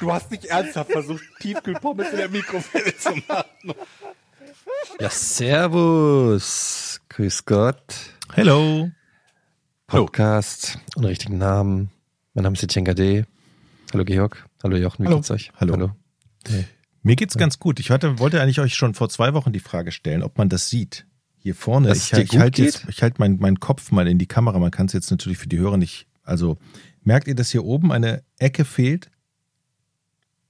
Du hast nicht ernsthaft versucht, Tiefkühlpommes in der Mikrowelle zu machen. Ja, servus. Grüß Gott. Hello. Podcast ohne richtigen Namen. Mein Name ist Etienne Gade. Hallo Georg. Hallo Jochen, wie Hallo. geht's euch? Hallo. Mir geht's ganz gut. Ich hatte, wollte eigentlich euch schon vor zwei Wochen die Frage stellen, ob man das sieht. Hier vorne, Dass ich, es dir ich halte jetzt, ich halte meinen meinen Kopf mal in die Kamera. Man kann es jetzt natürlich für die Hörer nicht. Also merkt ihr, dass hier oben eine Ecke fehlt?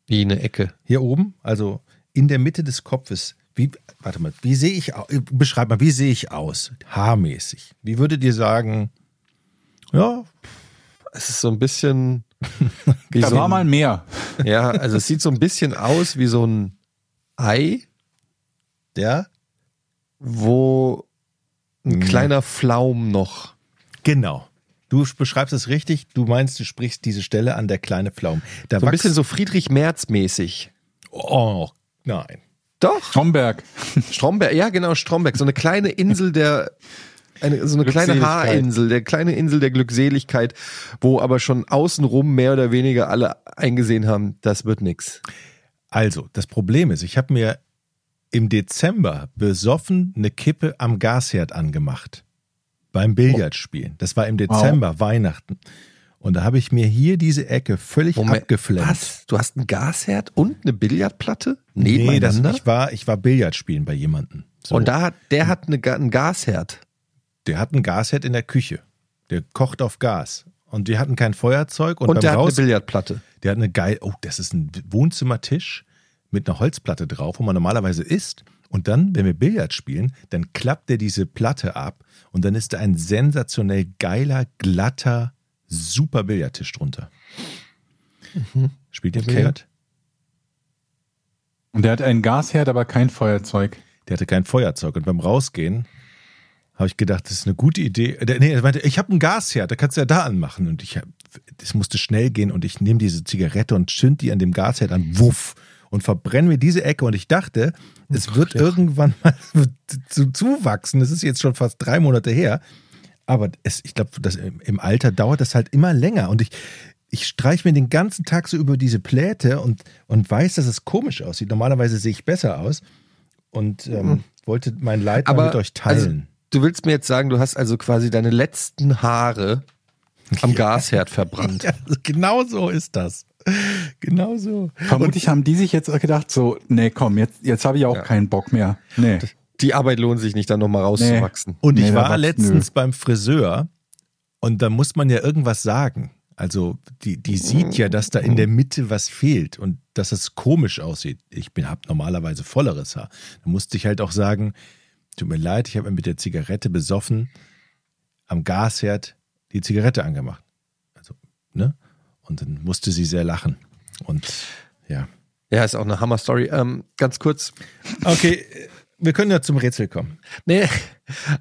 Wie eine Ecke. Hier oben, also in der Mitte des Kopfes. Wie, warte mal, wie sehe ich aus? Beschreib mal, wie sehe ich aus? Haarmäßig. Wie würdet ihr sagen? Ja, Es ist so ein bisschen. Wie Da so war ein, mal mehr. Ja, also es sieht so ein bisschen aus wie so ein Ei, der? wo ein Mhm. kleiner Pflaum noch. Genau. Du beschreibst es richtig. Du meinst, du sprichst diese Stelle an der kleine Pflaum. Da So ein bisschen so Friedrich Merz mäßig. Oh, nein. Doch. Stromberg. Stromberg, ja genau, Stromberg. So eine kleine Insel der, eine, so eine kleine. Haarinsel, der kleine Insel der Glückseligkeit, wo aber schon außenrum mehr oder weniger alle eingesehen haben, das wird nix. Also, das Problem ist, ich habe mir im Dezember besoffen eine Kippe am Gasherd angemacht. Beim Billardspielen. Das war im Dezember, Weihnachten. Und da habe ich mir hier diese Ecke völlig abgeflammt. Was? Du hast einen Gasherd und eine Billardplatte Nee, das, ich war, ich war Billardspielen bei jemandem. So. Und da hat, der hat eine, einen Gasherd. der hat einen Gasherd in der Küche. Der kocht auf Gas. Und die hatten kein Feuerzeug. Und, Und, beim der hat eine Raus Billardplatte. Der hat eine geil, oh, das ist ein Wohnzimmertisch mit einer Holzplatte drauf, wo man normalerweise isst. Und dann, wenn wir Billard spielen, dann klappt er diese Platte ab und dann ist da ein sensationell geiler, glatter, super Billardtisch drunter. Spielt ihr Okay. Billard? Und der hat einen Gasherd, aber kein Feuerzeug. Der hatte kein Feuerzeug und beim Rausgehen habe ich gedacht, das ist eine gute Idee. Der, nee, er meinte, ich habe einen Gasherd, da kannst du ja da anmachen. Und ich, das musste schnell gehen und ich nehme diese Zigarette und zünd die an dem Gasherd an, wuff, und verbrenne mir diese Ecke. Und ich dachte, es wird irgendwann mal zu, zuwachsen. Das ist jetzt schon fast drei Monate her. Aber es, ich glaube, im, Alter dauert das halt immer länger. Und ich, ich streiche mir den ganzen Tag so über diese Pläte und, und weiß, dass es komisch aussieht. Normalerweise sehe ich besser aus und ähm, wollte mein Leid Aber, mit euch teilen. Du willst mir jetzt sagen, du hast also quasi deine letzten Haare am Gasherd verbrannt. ja, genau so ist das. Genau so. Vermutlich haben die sich jetzt gedacht, so, nee, komm, jetzt, jetzt habe ich auch Ja. keinen Bock mehr. Nee. Die Arbeit lohnt sich nicht, dann nochmal rauszuwachsen. Und ich Nee, war letztens beim Friseur und da muss man ja irgendwas sagen. Also die, die sieht ja, dass da in der Mitte was fehlt und dass es komisch aussieht. Ich bin hab normalerweise volleres Haar. Da musste ich halt auch sagen, tut mir leid, ich habe mir mit der Zigarette besoffen am Gasherd die Zigarette angemacht. Also, ne? Und dann musste sie sehr lachen. Und ja. Ja, ist auch eine Hammer-Story. Ähm, ganz kurz. Okay, wir können ja zum Rätsel kommen. Nee,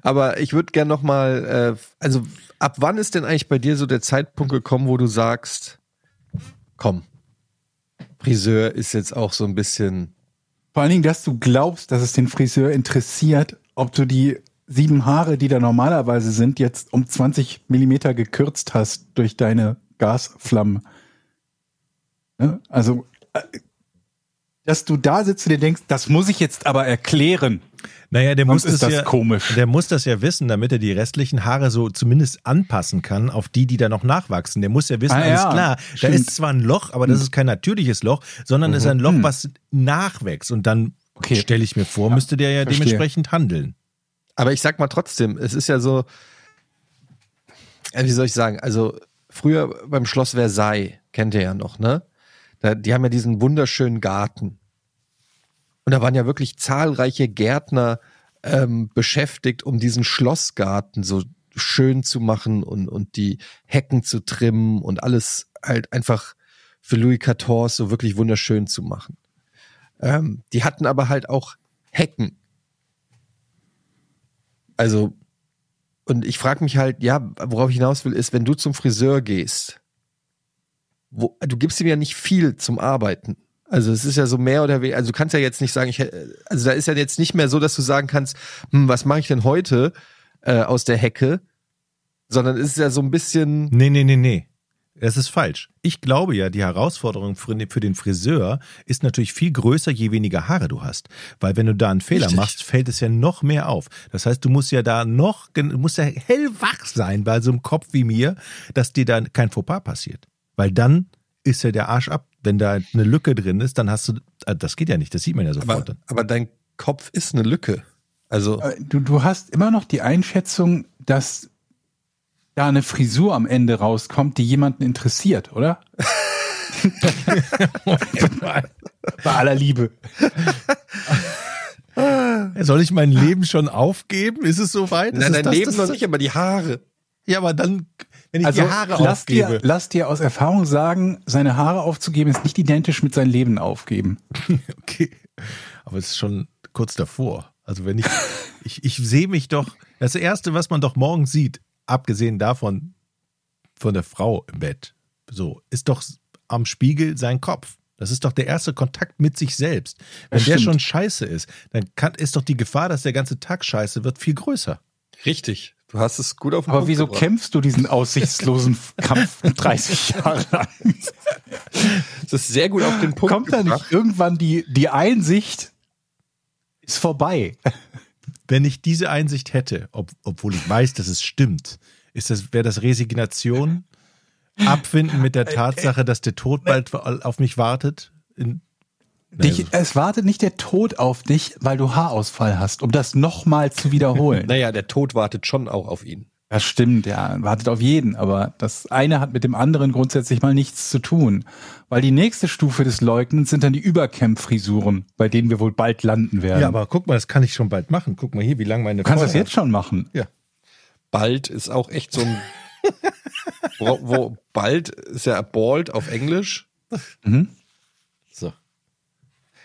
aber ich würde gern nochmal, äh, also ab wann ist denn eigentlich bei dir so der Zeitpunkt gekommen, wo du sagst, komm, Friseur ist jetzt auch so ein bisschen, Vor allen Dingen, dass du glaubst, dass es den Friseur interessiert, ob du die sieben Haare, die da normalerweise sind, jetzt um 20 Millimeter gekürzt hast durch deine Gasflammen. Ne? Also, äh, dass du da sitzt und dir denkst, das muss ich jetzt aber erklären. Naja, der muss ist das, ja, komisch. Der muss das ja wissen, damit er die restlichen Haare so zumindest anpassen kann auf die, die da noch nachwachsen. Der muss ja wissen, Ah, alles ja, klar, da stimmt. ist zwar ein Loch, aber das ist kein natürliches Loch, sondern ist ein Loch, Hm. was nachwächst. Und dann Okay. stelle ich mir vor, müsste der ja verstehe. dementsprechend handeln. aber ich sag mal trotzdem, es ist ja so, ja, wie soll ich sagen, also früher beim Schloss Versailles, kennt ihr ja noch, ne? Da, die haben ja diesen wunderschönen Garten. Und da waren ja wirklich zahlreiche Gärtner ähm, beschäftigt, um diesen Schlossgarten so schön zu machen und, und die Hecken zu trimmen und alles halt einfach für Louis XIV so wirklich wunderschön zu machen. Ähm, die hatten aber halt auch Hecken. Also, und ich frage mich halt, ja, worauf ich hinaus will, ist, wenn du zum Friseur gehst, wo, du gibst ihm ja nicht viel zum Arbeiten. Also es ist ja so mehr oder weniger, also du kannst ja jetzt nicht sagen, ich, also da ist ja jetzt nicht mehr so, dass du sagen kannst, hm, was mache ich denn heute äh, aus der Hecke, sondern es ist ja so ein bisschen, Nee, nee, nee, nee. Das ist falsch. Ich glaube ja, die Herausforderung für für den Friseur ist natürlich viel größer, je weniger Haare du hast. Weil wenn du da einen Fehler Richtig. machst, fällt es ja noch mehr auf. Das heißt, du musst ja da noch, du musst ja hellwach sein bei so einem Kopf wie mir, dass dir da kein Fauxpas passiert. Weil dann ist ja der Arsch ab. Wenn da eine Lücke drin ist, dann hast du, äh, das geht ja nicht, das sieht man ja aber, sofort dann. aber dein Kopf ist eine Lücke. Also Äh, Du, du hast immer noch die Einschätzung, dass da eine Frisur am Ende rauskommt, die jemanden interessiert, oder? Bei aller Liebe. Soll ich mein Leben schon aufgeben? Ist es soweit? Nein, dein das, Leben das- noch nicht, aber die Haare. Ja, aber dann, wenn ich Also die Haare lass aufgebe. dir, lass dir aus Erfahrung sagen, seine Haare aufzugeben ist nicht identisch mit sein Leben aufgeben. Okay. Aber es ist schon kurz davor. Also wenn ich, ich, ich sehe mich doch, das erste, was man doch morgens sieht, abgesehen davon, von der Frau im Bett, so, ist doch am Spiegel sein Kopf. Das ist doch der erste Kontakt mit sich selbst. Wenn der schon scheiße ist, dann kann, ist doch die Gefahr, dass der ganze Tag scheiße wird, viel größer. Richtig. Du hast es gut auf den Aber Punkt wieso gebracht. kämpfst du diesen aussichtslosen Kampf 30 Jahre lang? Das ist sehr gut auf den Punkt Kommt da nicht irgendwann die, die Einsicht, ist vorbei? Wenn ich diese Einsicht hätte, ob, obwohl ich weiß, dass es stimmt, ist das, wäre das Resignation, Abfinden mit der Tatsache, dass der Tod bald auf mich wartet? In, Dich, es wartet nicht der Tod auf dich, weil du Haarausfall hast, um das nochmal zu wiederholen. Naja, der Tod wartet schon auch auf ihn. Das stimmt, ja, wartet auf jeden, aber das eine hat mit dem anderen grundsätzlich mal nichts zu tun. Weil die nächste Stufe des Leugnens sind dann die Übercamp-Frisuren, bei denen wir wohl bald landen werden. Ja, aber guck mal, das kann ich schon bald machen. Guck mal hier, wie lange meine du kannst Frau das jetzt schon machen. Ja. Bald ist auch echt so ein. wo, wo bald ist ja bald auf Englisch. Mhm. So.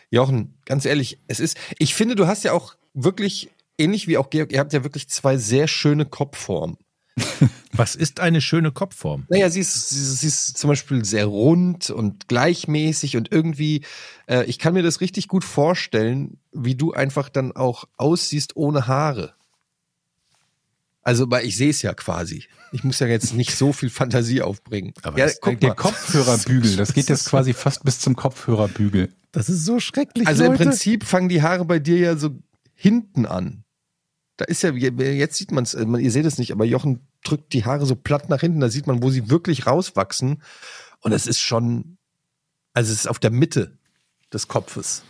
Jochen, ganz ehrlich, es ist, ich finde, du hast ja auch wirklich, ähnlich wie auch Georg, ihr habt ja wirklich zwei sehr schöne Kopfformen. Was ist eine schöne Kopfform? Naja, sie ist, sie, ist- sie ist zum Beispiel sehr rund und gleichmäßig und irgendwie, äh, ich kann mir das richtig gut vorstellen, wie du einfach dann auch aussiehst ohne Haare. Also, weil ich sehe es ja quasi. Ich muss ja jetzt nicht so viel Fantasie aufbringen. Aber ja, das- guck Der mal. Kopfhörerbügel, das geht jetzt quasi fast bis zum Kopfhörerbügel. Das ist so schrecklich. Also im Leute. Prinzip fangen die Haare bei dir ja so hinten an. Da ist ja, jetzt sieht man es, ihr seht es nicht, aber Jochen drückt die Haare so platt nach hinten, da sieht man, wo sie wirklich rauswachsen. Und es ist schon, also es ist auf der Mitte des Kopfes.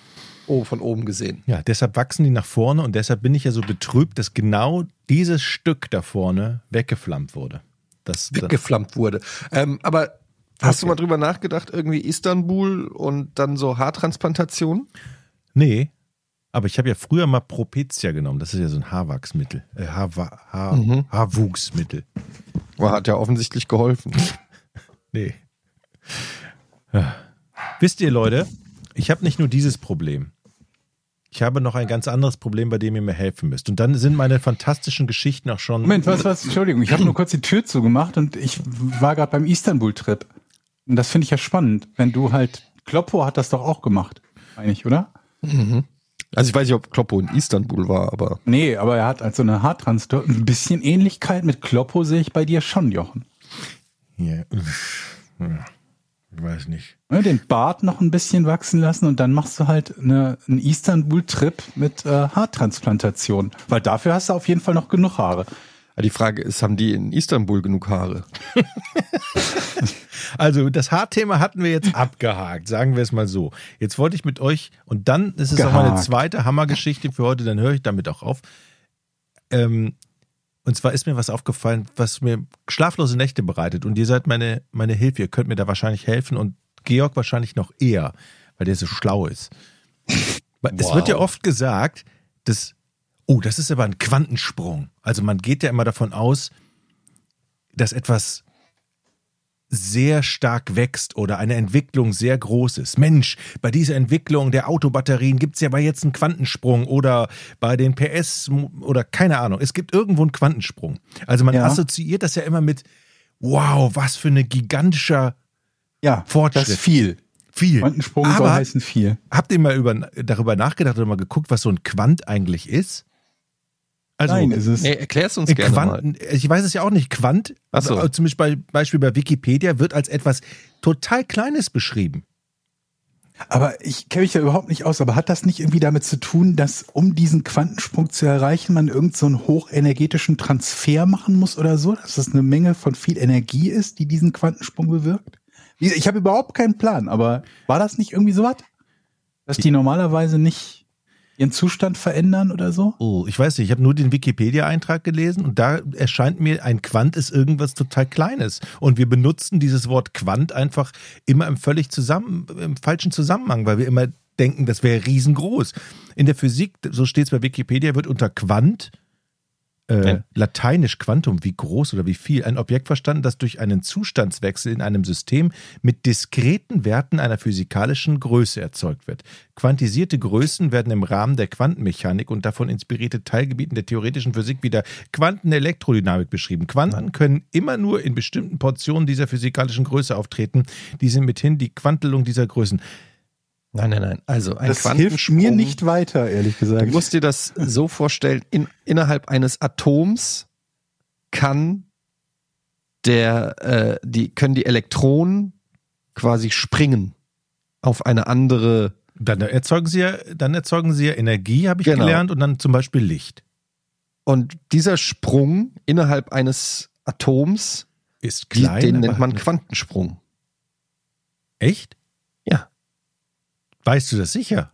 Oh, von oben gesehen. Ja, deshalb wachsen die nach vorne und deshalb bin ich ja so betrübt, dass genau dieses Stück da vorne weggeflammt wurde. Das, das, Weggeflammt wurde. Ähm, aber hast du mal drüber nachgedacht, irgendwie Istanbul und dann so Haartransplantation? nee, aber ich habe ja früher mal Propecia genommen. Das ist ja so ein Haarwachsmittel. Äh, Haarwa Haar Mhm. Haarwuchsmittel. Hat ja offensichtlich geholfen. Nee. Ja. Wisst ihr, Leute, ich habe nicht nur dieses Problem. Ich habe noch ein ganz anderes Problem, bei dem ihr mir helfen müsst. Und dann sind meine fantastischen Geschichten auch schon. Moment, was, was? Entschuldigung, ich habe nur kurz die Tür zugemacht und ich war gerade beim Istanbul-Trip. Und das finde ich ja spannend, wenn du halt, Kloppo hat das doch auch gemacht, eigentlich, oder? Also ich weiß nicht, ob Kloppo in Istanbul war, aber Nee, aber er hat also eine Haartransplantation. Ein bisschen Ähnlichkeit mit Kloppo sehe ich bei dir schon, Jochen. Ja. Ja. Ich weiß nicht. Den Bart noch ein bisschen wachsen lassen und dann machst du halt eine, einen Istanbul-Trip mit äh, Haartransplantation. Weil dafür hast du auf jeden Fall noch genug Haare. die Frage ist, haben die in Istanbul genug Haare? Also, das Haarthema hatten wir jetzt abgehakt, sagen wir es mal so. Jetzt wollte ich mit euch, und dann ist es auch meine zweite Hammergeschichte für heute, dann höre ich damit auch auf. Ähm, und zwar ist mir was aufgefallen, was mir schlaflose Nächte bereitet. Und ihr seid meine, meine Hilfe. Ihr könnt mir da wahrscheinlich helfen und Georg wahrscheinlich noch eher, weil der so schlau ist. Weil Es Wow. wird ja oft gesagt, dass, oh, das ist aber ein Quantensprung. Also man geht ja immer davon aus, dass etwas sehr stark wächst oder eine Entwicklung sehr groß ist. Mensch, bei dieser Entwicklung der Autobatterien gibt's ja bei jetzt einen Quantensprung oder bei den PS oder keine Ahnung. Es gibt irgendwo einen Quantensprung. Also man Ja. assoziiert das ja immer mit, wow, was für eine gigantischer Ja, Fortschritt. das viel. viel. Quantensprung soll Aber heißen viel. habt ihr mal über, darüber nachgedacht oder mal geguckt, was so ein Quant eigentlich ist? Also, Nein, ist es. Nee, erklär's uns Äh, gerne mal. Quanten, ich weiß es ja auch nicht. Quant, Ach so. also zum Beispiel bei, Beispiel bei Wikipedia, wird als etwas total Kleines beschrieben. Aber ich kenne mich ja überhaupt nicht aus. Aber hat das nicht irgendwie damit zu tun, dass um diesen Quantensprung zu erreichen, man irgend so einen hochenergetischen Transfer machen muss oder so? Dass das eine Menge von viel Energie ist, die diesen Quantensprung bewirkt? Ich habe überhaupt keinen Plan, aber war das nicht irgendwie so was? Dass die normalerweise nicht ihren Zustand verändern oder so? Oh, ich weiß nicht, ich habe nur den Wikipedia-Eintrag gelesen und da erscheint mir, ein Quant ist irgendwas total Kleines. Und wir benutzen dieses Wort Quant einfach immer im völlig zusammen, im falschen Zusammenhang, weil wir immer denken, das wäre riesengroß. In der Physik, so steht es bei Wikipedia, wird unter Quant äh, lateinisch Quantum, wie groß oder wie viel, ein Objekt verstanden, das durch einen Zustandswechsel in einem System mit diskreten Werten einer physikalischen Größe erzeugt wird. Quantisierte Größen werden im Rahmen der Quantenmechanik und davon inspirierte Teilgebieten der theoretischen Physik wie der Quantenelektrodynamik beschrieben. Quanten können immer nur in bestimmten Portionen dieser physikalischen Größe auftreten. Die sind mithin die Quantelung dieser Größen. Nein, nein, nein. Also ein Das hilft mir nicht weiter, ehrlich Du gesagt. musst dir das so vorstellen, in, innerhalb eines Atoms kann der, äh, die, können die Elektronen quasi springen auf eine andere, Dann erzeugen sie ja, dann erzeugen sie ja Energie, habe ich Genau. gelernt, und dann zum Beispiel Licht. und dieser Sprung innerhalb eines Atoms, Ist die, klein. den aber nennt man hat- Quantensprung. Echt? Weißt du das sicher?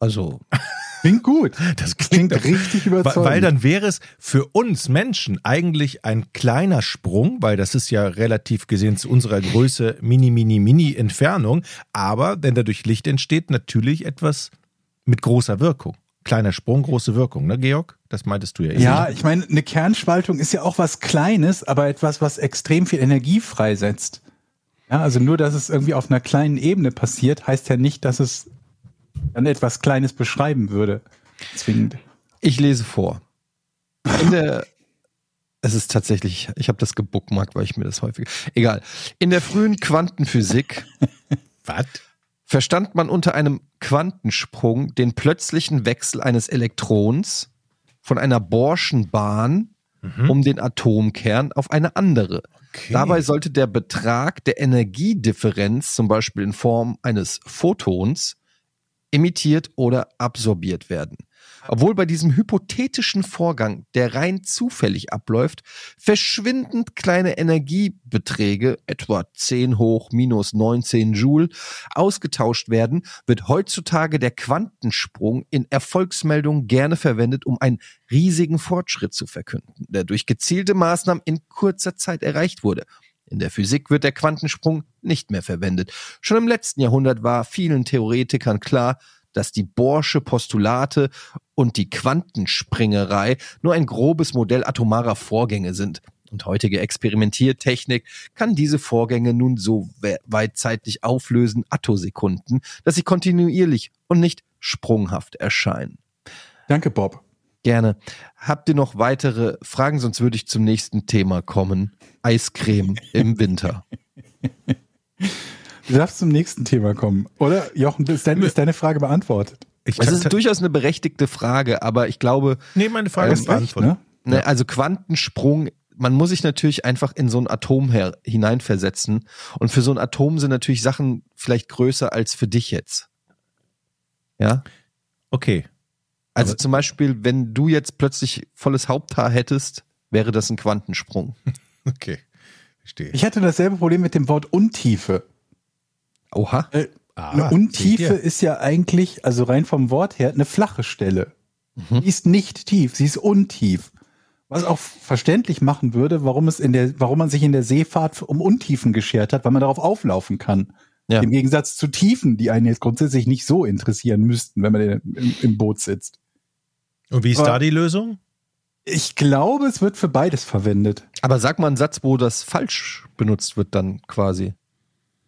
Also, Klingt gut. Das Klingt doch- richtig Weil, überzeugend. weil dann wäre es für uns Menschen eigentlich ein kleiner Sprung, weil das ist ja relativ gesehen zu unserer Größe mini, mini, mini Entfernung. Aber wenn dadurch Licht entsteht, natürlich etwas mit großer Wirkung. Kleiner Sprung, große Wirkung, ne, Georg? Das meintest du ja. eben. Ja, ich meine, eine Kernspaltung ist ja auch was Kleines, aber etwas, was extrem viel Energie freisetzt. Ja, also nur, dass es irgendwie auf einer kleinen Ebene passiert, heißt ja nicht, dass es dann etwas Kleines beschreiben würde. Zwingend. ich lese vor. In der, es ist tatsächlich, ich habe das gebookmarkt, weil ich mir das häufig, egal. In der frühen Quantenphysik Was? verstand man unter einem Quantensprung den plötzlichen Wechsel eines Elektrons von einer Bohrschen Bahn um den Atomkern auf eine andere. Okay. Dabei sollte der Betrag der Energiedifferenz, zum Beispiel in Form eines Photons, emittiert oder absorbiert werden. Obwohl bei diesem hypothetischen Vorgang, der rein zufällig abläuft, verschwindend kleine Energiebeträge, etwa 10 hoch minus 19 Joule, ausgetauscht werden, wird heutzutage der Quantensprung in Erfolgsmeldungen gerne verwendet, um einen riesigen Fortschritt zu verkünden, der durch gezielte Maßnahmen in kurzer Zeit erreicht wurde. In der Physik wird der Quantensprung nicht mehr verwendet. Schon im letzten Jahrhundert war vielen Theoretikern klar, dass die Bohrsche Postulate und die Quantenspringerei nur ein grobes Modell atomarer Vorgänge sind. Und heutige Experimentiertechnik kann diese Vorgänge nun so we- weit zeitlich auflösen, Attosekunden, dass sie kontinuierlich und nicht sprunghaft erscheinen. Danke, Bob. Gerne. Habt ihr noch weitere Fragen? Sonst würde ich zum nächsten Thema kommen. Eiscreme im Winter. Du darfst zum nächsten Thema kommen. Oder, Jochen, ist, dein, ist deine Frage beantwortet? Ich Es ist durchaus eine berechtigte Frage, aber ich glaube, nee, meine Frage Das ist beantwortet. ne? ne, also Quantensprung, man muss sich natürlich einfach in so ein Atom her, hineinversetzen. Und für so ein Atom sind natürlich Sachen vielleicht größer als für dich jetzt. Ja. Okay. Also Aber- zum Beispiel, wenn du jetzt plötzlich volles Haupthaar hättest, wäre das ein Quantensprung. Okay. Verstehe. Ich hatte dasselbe Problem mit dem Wort Untiefe. Oha. Äh, Ah, eine Untiefe ist ja eigentlich, also rein vom Wort her, eine flache Stelle. Mhm. Die ist nicht tief, sie ist untief. Was auch verständlich machen würde, warum es in der, warum man sich in der Seefahrt um Untiefen geschert hat, weil man darauf auflaufen kann. Ja. Im Gegensatz zu Tiefen, die einen jetzt grundsätzlich nicht so interessieren müssten, wenn man im, im Boot sitzt. Und wie ist Aber- da die Lösung? Ich glaube, es wird für beides verwendet. Aber sag mal einen Satz, wo das falsch benutzt wird dann quasi.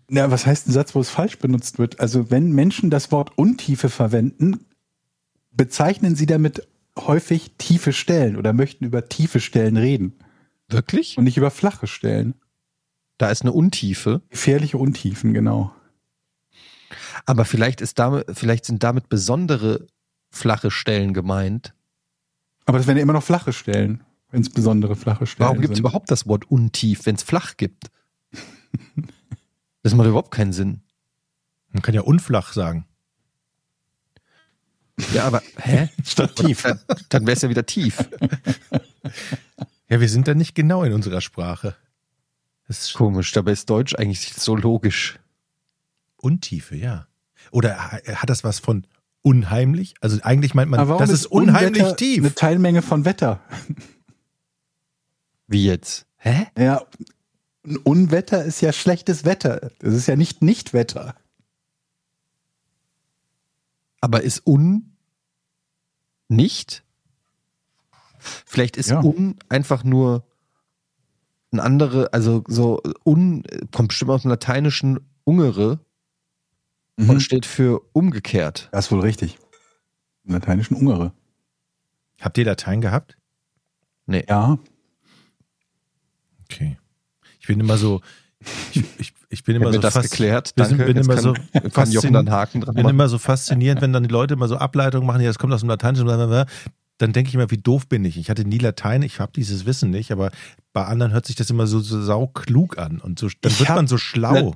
Na, was heißt ein Satz, wo es falsch benutzt wird? Also, wenn Menschen das Wort Untiefe verwenden, bezeichnen sie damit häufig tiefe Stellen oder möchten über tiefe Stellen reden Wirklich? und nicht über flache Stellen. Da ist eine Untiefe. Gefährliche Untiefen, genau. Aber vielleicht ist damit, vielleicht sind damit besondere flache Stellen gemeint. Aber das wären ja immer noch flache Stellen, wenn es besondere flache Stellen Warum gibt es überhaupt das Wort untief, wenn es flach gibt? Das macht überhaupt keinen Sinn. Man kann ja unflach sagen. Ja, aber hä? Statt tief. Dann, dann wäre es ja wieder tief. Ja, wir sind da nicht genau in unserer Sprache. Das ist Komisch, dabei ist Deutsch eigentlich so logisch. Untiefe, ja. Oder ha- hat das was von unheimlich? Also eigentlich meint man, das ist unheimlich Unwetter tief. Eine Teilmenge von Wetter. Wie jetzt? Hä? Ja, ein Unwetter ist ja schlechtes Wetter. Das ist ja nicht Nichtwetter. Aber ist un nicht? Vielleicht ist Ja. un einfach nur ein andere, also so un kommt bestimmt aus dem lateinischen ungere Mhm. und steht für umgekehrt. Das ist wohl richtig. Im lateinischen Ungere. Habt ihr Latein gehabt? Nee. Ja. Okay. Ich bin immer so, ich, ich, ich bin immer so das geklärt? Danke. bin Jetzt immer kann, so kann Haken dran bin machen. immer so faszinierend, wenn dann die Leute immer so Ableitungen machen, ja, das kommt aus dem Lateinischen, blablabla. dann denke ich immer, wie doof bin ich. Ich hatte nie Latein, ich habe dieses Wissen nicht, aber bei anderen hört sich das immer so, so sauklug an und so, dann Ich wird man so schlau.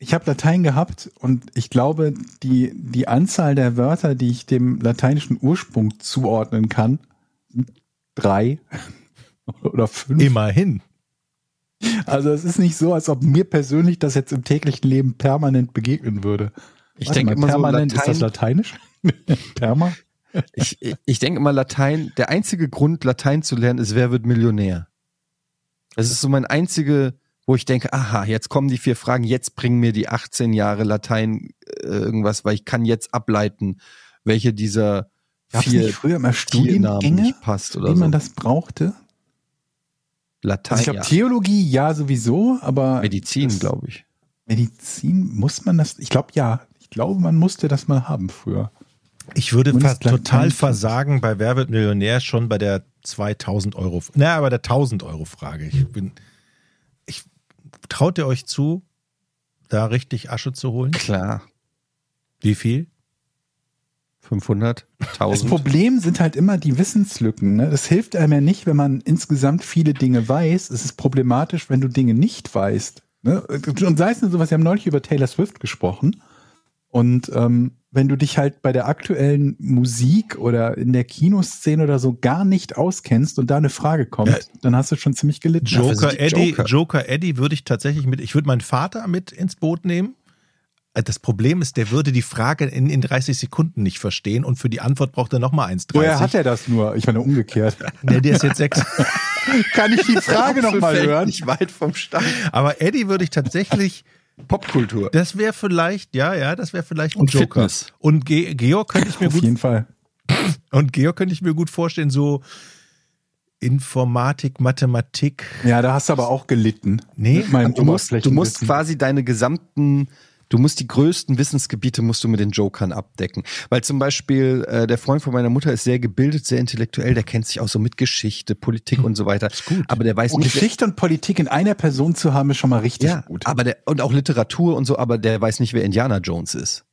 Ich habe Latein gehabt und ich glaube, die, die Anzahl der Wörter, die ich dem lateinischen Ursprung zuordnen kann, sind drei oder fünf. Immerhin. Also es ist nicht so, als ob mir persönlich das jetzt im täglichen Leben permanent begegnen würde. Ich Warte denke mal, immer so, permanent ist das Latein, lateinisch? Perma? ich, ich, ich denke immer Latein, der einzige Grund, Latein zu lernen, ist, wer wird Millionär? Das ist so mein einzige, wo ich denke, aha, jetzt kommen die vier Fragen, jetzt bringen mir die 18 Jahre Latein äh, irgendwas, weil ich kann jetzt ableiten, welche dieser Gab es vier nicht früher immer Studiengänge, nicht passt oder wie man so. das brauchte? Latein, Also ich glaube, ja. Theologie ja sowieso, aber Medizin, glaube ich. Medizin muss man das, ich glaube ja, ich glaube, man musste das mal haben früher. Ich würde fast total versagen bei Wer wird Millionär schon bei der 2000 Euro, naja, bei der 1000 Euro Frage. Ich bin, ich, traut ihr euch zu, da richtig Asche zu holen? Klar. Wie viel? 500, Das 1000. Problem sind halt immer die Wissenslücken. Ne? Das hilft einem ja nicht, wenn man insgesamt viele Dinge weiß. Es ist problematisch, wenn du Dinge nicht weißt. Ne? Und sei es nur sowas, wir haben neulich über Taylor Swift gesprochen. Und ähm, wenn du dich halt bei der aktuellen Musik oder in der Kinoszene oder so gar nicht auskennst und da eine Frage kommt, Ja. dann hast du schon ziemlich gelitten. Joker die Eddie, Joker. Joker. Eddie würde ich tatsächlich mit, ich würde meinen Vater mit ins Boot nehmen. Äh, Das Problem ist, der würde die Frage in, in 30 Sekunden nicht verstehen und für die Antwort braucht er nochmal 1,30. Woher hat er das nur? Ich meine, umgekehrt. Nee, der ist jetzt sechs. Kann ich die Frage noch mal Apfelfeld hören? Nicht weit vom Stand. Aber Eddie würde ich tatsächlich, Popkultur. das wäre vielleicht, ja, ja, das wäre vielleicht ein Und Joker. Fitness. Und Ge Georg könnte ich mir Auf gut jeden Fall. Und Georg könnte ich mir gut vorstellen, so Informatik, Mathematik. Ja, da hast du aber auch gelitten. Nee, Du musst, du musst quasi deine gesamten, du musst die größten Wissensgebiete musst du mit den Jokern abdecken. Weil zum Beispiel äh, der Freund von meiner Mutter ist sehr gebildet, sehr intellektuell, der kennt sich auch so mit Geschichte, Politik und so weiter. gut. Aber der weiß Und nicht, Geschichte und Politik in einer Person zu haben, ist schon mal richtig ja, gut. aber der und auch Literatur und so, aber der weiß nicht, wer Indiana Jones ist.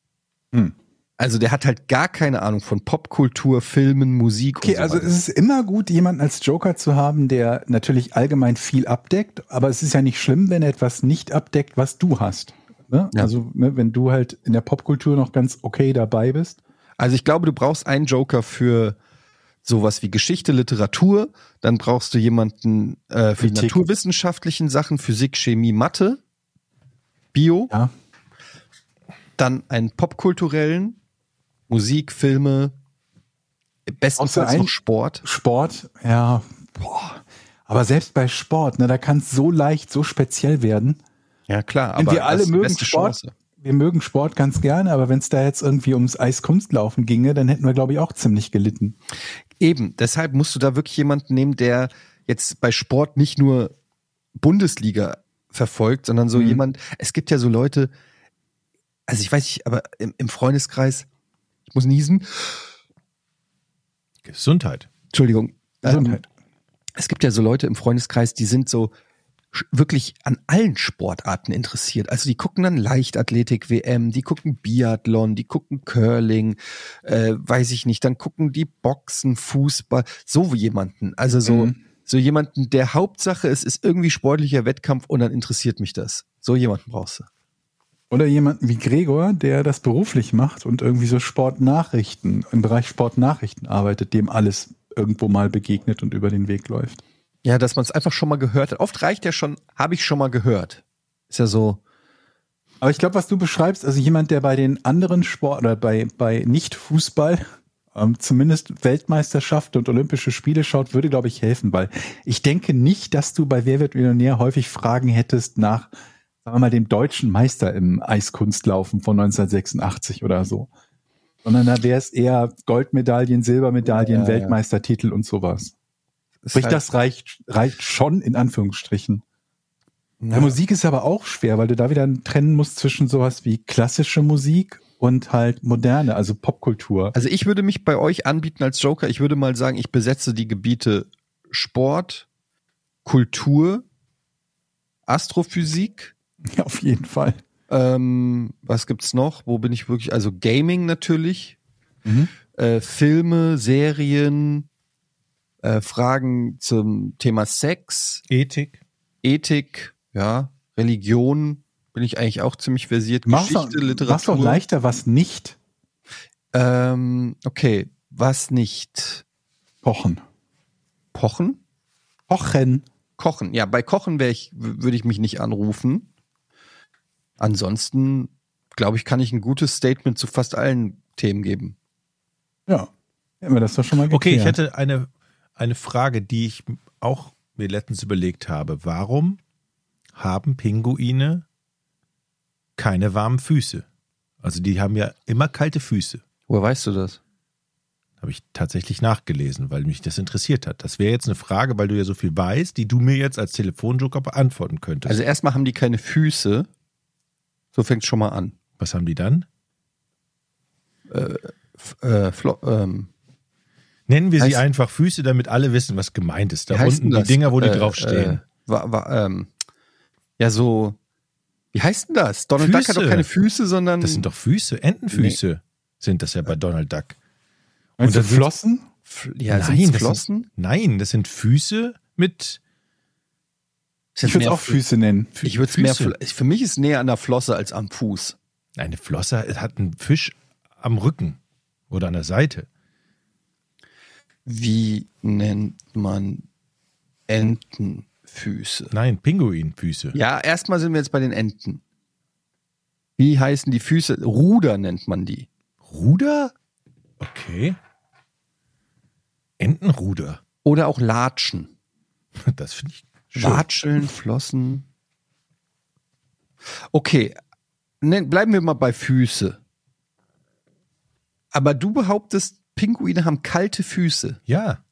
Hm. Also der hat halt gar keine Ahnung von Popkultur, Filmen, Musik Okay, und so also weiter. es ist immer gut, jemanden als Joker zu haben, der natürlich allgemein viel abdeckt, aber es ist ja nicht schlimm, wenn er etwas nicht abdeckt, was du hast. Ne? Ja. Also, ne, wenn du halt in der Popkultur noch ganz okay dabei bist. Also ich glaube, du brauchst einen Joker für sowas wie Geschichte, Literatur. Dann brauchst du jemanden äh, für die naturwissenschaftlichen Sachen, Physik, Chemie, Mathe, Bio. Ja. Dann einen popkulturellen, Musik, Filme, bestenfalls noch Sport. Sport, ja. Boah. Aber selbst bei Sport, ne, da kann es so leicht, so speziell werden. Ja klar, aber wir alle mögen beste Sport, Chance. wir mögen Sport ganz gerne, aber wenn es da jetzt irgendwie ums Eiskunstlaufen ginge, dann hätten wir, glaube ich, auch ziemlich gelitten. Eben, deshalb musst du da wirklich jemanden nehmen, der jetzt bei Sport nicht nur Bundesliga verfolgt, sondern so Mhm. jemand, es gibt ja so Leute, also ich weiß nicht, aber im, im Freundeskreis, ich muss niesen, Gesundheit. Entschuldigung. Gesundheit. Ähm, es gibt ja so Leute im Freundeskreis, die sind so wirklich an allen Sportarten interessiert. Also die gucken dann Leichtathletik WM, die gucken Biathlon, die gucken Curling, äh, weiß ich nicht, dann gucken die Boxen, Fußball, so wie jemanden. Also so Mhm. so jemanden, der Hauptsache es ist irgendwie sportlicher Wettkampf und dann interessiert mich das. So jemanden brauchst du. Oder jemanden wie Gregor, der das beruflich macht und irgendwie so Sportnachrichten, im Bereich Sportnachrichten arbeitet, dem alles irgendwo mal begegnet und über den Weg läuft. Ja, dass man es einfach schon mal gehört hat. Oft reicht ja schon, habe ich schon mal gehört. Ist ja so. Aber ich glaube, was du beschreibst, also jemand, der bei den anderen Sport oder bei, bei Nicht-Fußball ähm, zumindest Weltmeisterschaft und Olympische Spiele schaut, würde, glaube ich, helfen, weil ich denke nicht, dass du bei Wer wird Millionär häufig Fragen hättest nach, sagen wir mal, dem deutschen Meister im Eiskunstlaufen von 1986 oder so. Sondern da wäre es eher Goldmedaillen, Silbermedaillen, Ja, ja. Weltmeistertitel und sowas. Sprich, halt- das reicht, reicht schon in Anführungsstrichen. Ja. Ja, Musik ist aber auch schwer, weil du da wieder trennen musst zwischen sowas wie klassische Musik und halt moderne, also Popkultur. Also ich würde mich bei euch anbieten als Joker. Ich würde mal sagen, ich besetze die Gebiete Sport, Kultur, Astrophysik. Ja, auf jeden Fall. Ähm, was gibt's noch? Wo bin ich wirklich? Also Gaming natürlich, Mhm. äh, Filme, Serien, äh, Fragen zum Thema Sex, Ethik. Ethik, ja, Religion. Bin ich eigentlich auch ziemlich versiert. Mach's auch, Geschichte, mach's Literatur. auch leichter, was nicht Ähm, okay, was nicht? kochen. Pochen? Kochen. Kochen. Ja, bei Kochen ich, würde ich mich nicht anrufen. Ansonsten, glaube ich, kann ich ein gutes Statement zu fast allen Themen geben. Ja. Hätten wir das doch schon mal Okay, ich geklärt. hätte eine, eine Frage, die ich auch mir letztens überlegt habe. Warum haben Pinguine keine warmen Füße? Also die haben ja immer kalte Füße. Woher weißt du das? Habe ich tatsächlich nachgelesen, weil mich das interessiert hat. Das wäre jetzt eine Frage, weil du ja so viel weißt, die du mir jetzt als Telefonjoker beantworten könntest. Also erstmal haben die keine Füße. So fängt schon mal an. Was haben die dann? Äh, Flo ähm, Nennen wir sie Heißt- einfach Füße, damit alle wissen, was gemeint ist. Da unten die? Dinger, wo die Äh, draufstehen. Äh, wa, wa, ähm, ja, so. Wie heißt denn das? Donald Duck hat Füße. doch keine Füße, sondern. Das sind doch Füße, Entenfüße sind das ja bei Donald Duck. Meinst und dann Flossen? Ja, Nein, Nein, das Flossen? Sind, nein, das sind Füße mit Ich würde es auch Füße nennen. Fü- Ich würde es mehr. Füße. Für mich ist näher an der Flosse als am Fuß. Eine Flosse hat einen Fisch am Rücken oder an der Seite. Wie nennt man Entenfüße? Nein, Pinguinfüße. Ja, erstmal sind wir jetzt bei den Enten. Wie heißen die Füße? Ruder nennt man die. Ruder? Okay. Entenruder. Oder auch Latschen. Das finde ich schön. Watscheln, Flossen. Okay, ne, bleiben wir mal bei Füße. Aber du behauptest, Pinguine haben kalte Füße. Ja,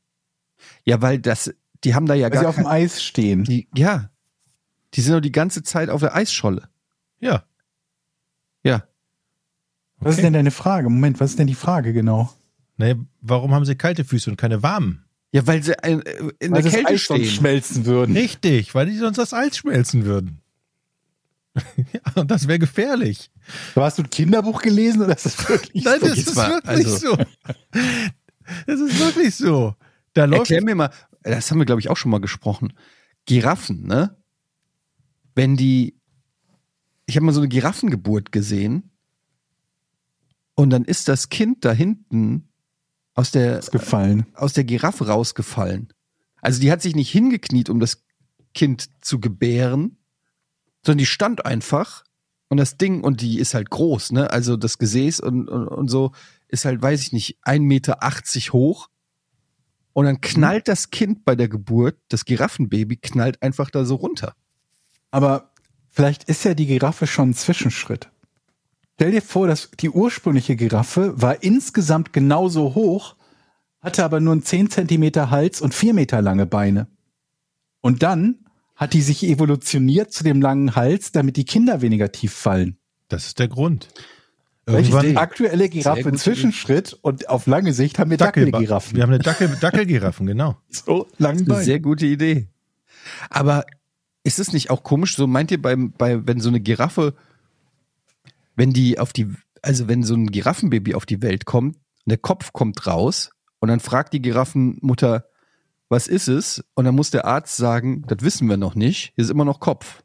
Ja, weil das, die haben da ja Weil sie gar auf dem Eis stehen. die, ja, die sind doch die ganze Zeit auf der Eisscholle. ja. Ja, Was ist denn deine Frage? Moment, was ist denn die Frage genau? Nee, warum haben sie kalte Füße und keine warmen? ja, weil sie äh, in Weil der das Kälte Eis stehen. schmelzen würden. Richtig, weil die sonst das Eis schmelzen würden. ja, und das wäre gefährlich. Hast du ein Kinderbuch gelesen oder ist das wirklich Nein, so? das jetzt ist mal, wirklich also- so. Das ist wirklich so. Da läuft Erklär mir mal, das haben wir glaube ich auch schon mal gesprochen. Giraffen, ne? Wenn die, ich habe mal so eine Giraffengeburt gesehen und dann ist das Kind da hinten aus der Ist gefallen. aus der Giraffe rausgefallen. Also die hat sich nicht hingekniet, um das Kind zu gebären, sondern die stand einfach und das Ding, und die ist halt groß, ne? Also das Gesäß und, und, und so ist halt, weiß ich nicht, 1,80 Meter hoch. Und dann knallt das Kind bei der Geburt, das Giraffenbaby knallt einfach da so runter. Aber vielleicht ist ja die Giraffe schon ein Zwischenschritt. Stell dir vor, dass die ursprüngliche Giraffe war insgesamt genauso hoch, hatte aber nur einen 10 Zentimeter Hals und 4 Meter lange Beine. Und dann hat die sich evolutioniert zu dem langen Hals, damit die Kinder weniger tief fallen. Das ist der Grund. Welche Irgendwann aktuelle Giraffe gute Zwischenschritt und auf lange Sicht haben wir Dackelgiraffen. Wir haben eine Dackel, Dackelgiraffen, genau. so Beinen. sehr gute Idee. Aber ist es nicht auch komisch, so meint ihr beim, bei, wenn so eine Giraffe, wenn die auf die, also wenn so ein Giraffenbaby auf die Welt kommt, der Kopf kommt raus und dann fragt die Giraffenmutter, was ist es? Und dann muss der Arzt sagen, das wissen wir noch nicht, hier ist immer noch Kopf.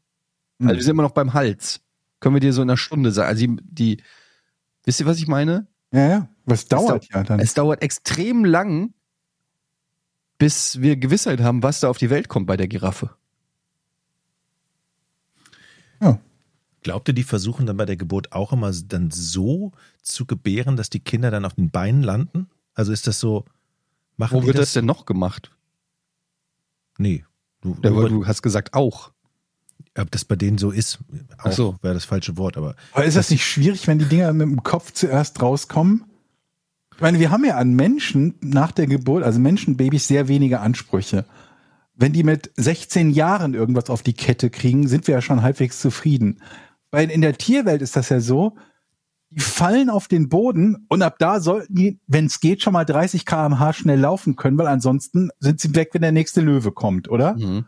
Also wir sind immer noch beim Hals. Können wir dir so in einer Stunde sagen. Also die, die wisst ihr, was ich meine? Ja, ja. Was dauert ja dann. Es dauert extrem lang, bis wir Gewissheit haben, was da auf die Welt kommt bei der Giraffe. Ja. Glaubt ihr, die versuchen dann bei der Geburt auch immer dann so zu gebären, dass die Kinder dann auf den Beinen landen? Also ist das so, machen Wo wird das? das denn noch gemacht? Nee. Du, Ja, aber du, hast gesagt auch. ob das bei denen so ist, auch so. wäre das falsche Wort, aber Aber ist das nicht schwierig, wenn die Dinger mit dem Kopf zuerst rauskommen? Ich meine, wir haben ja an Menschen nach der Geburt, also Menschenbabys, sehr wenige Ansprüche. Wenn die mit 16 Jahren irgendwas auf die Kette kriegen, sind wir ja schon halbwegs zufrieden. Weil in der Tierwelt ist das ja so, die fallen auf den Boden und ab da sollten die, wenn es geht, schon mal 30 km/h schnell laufen können, weil ansonsten sind sie weg, wenn der nächste Löwe kommt, oder? Mhm.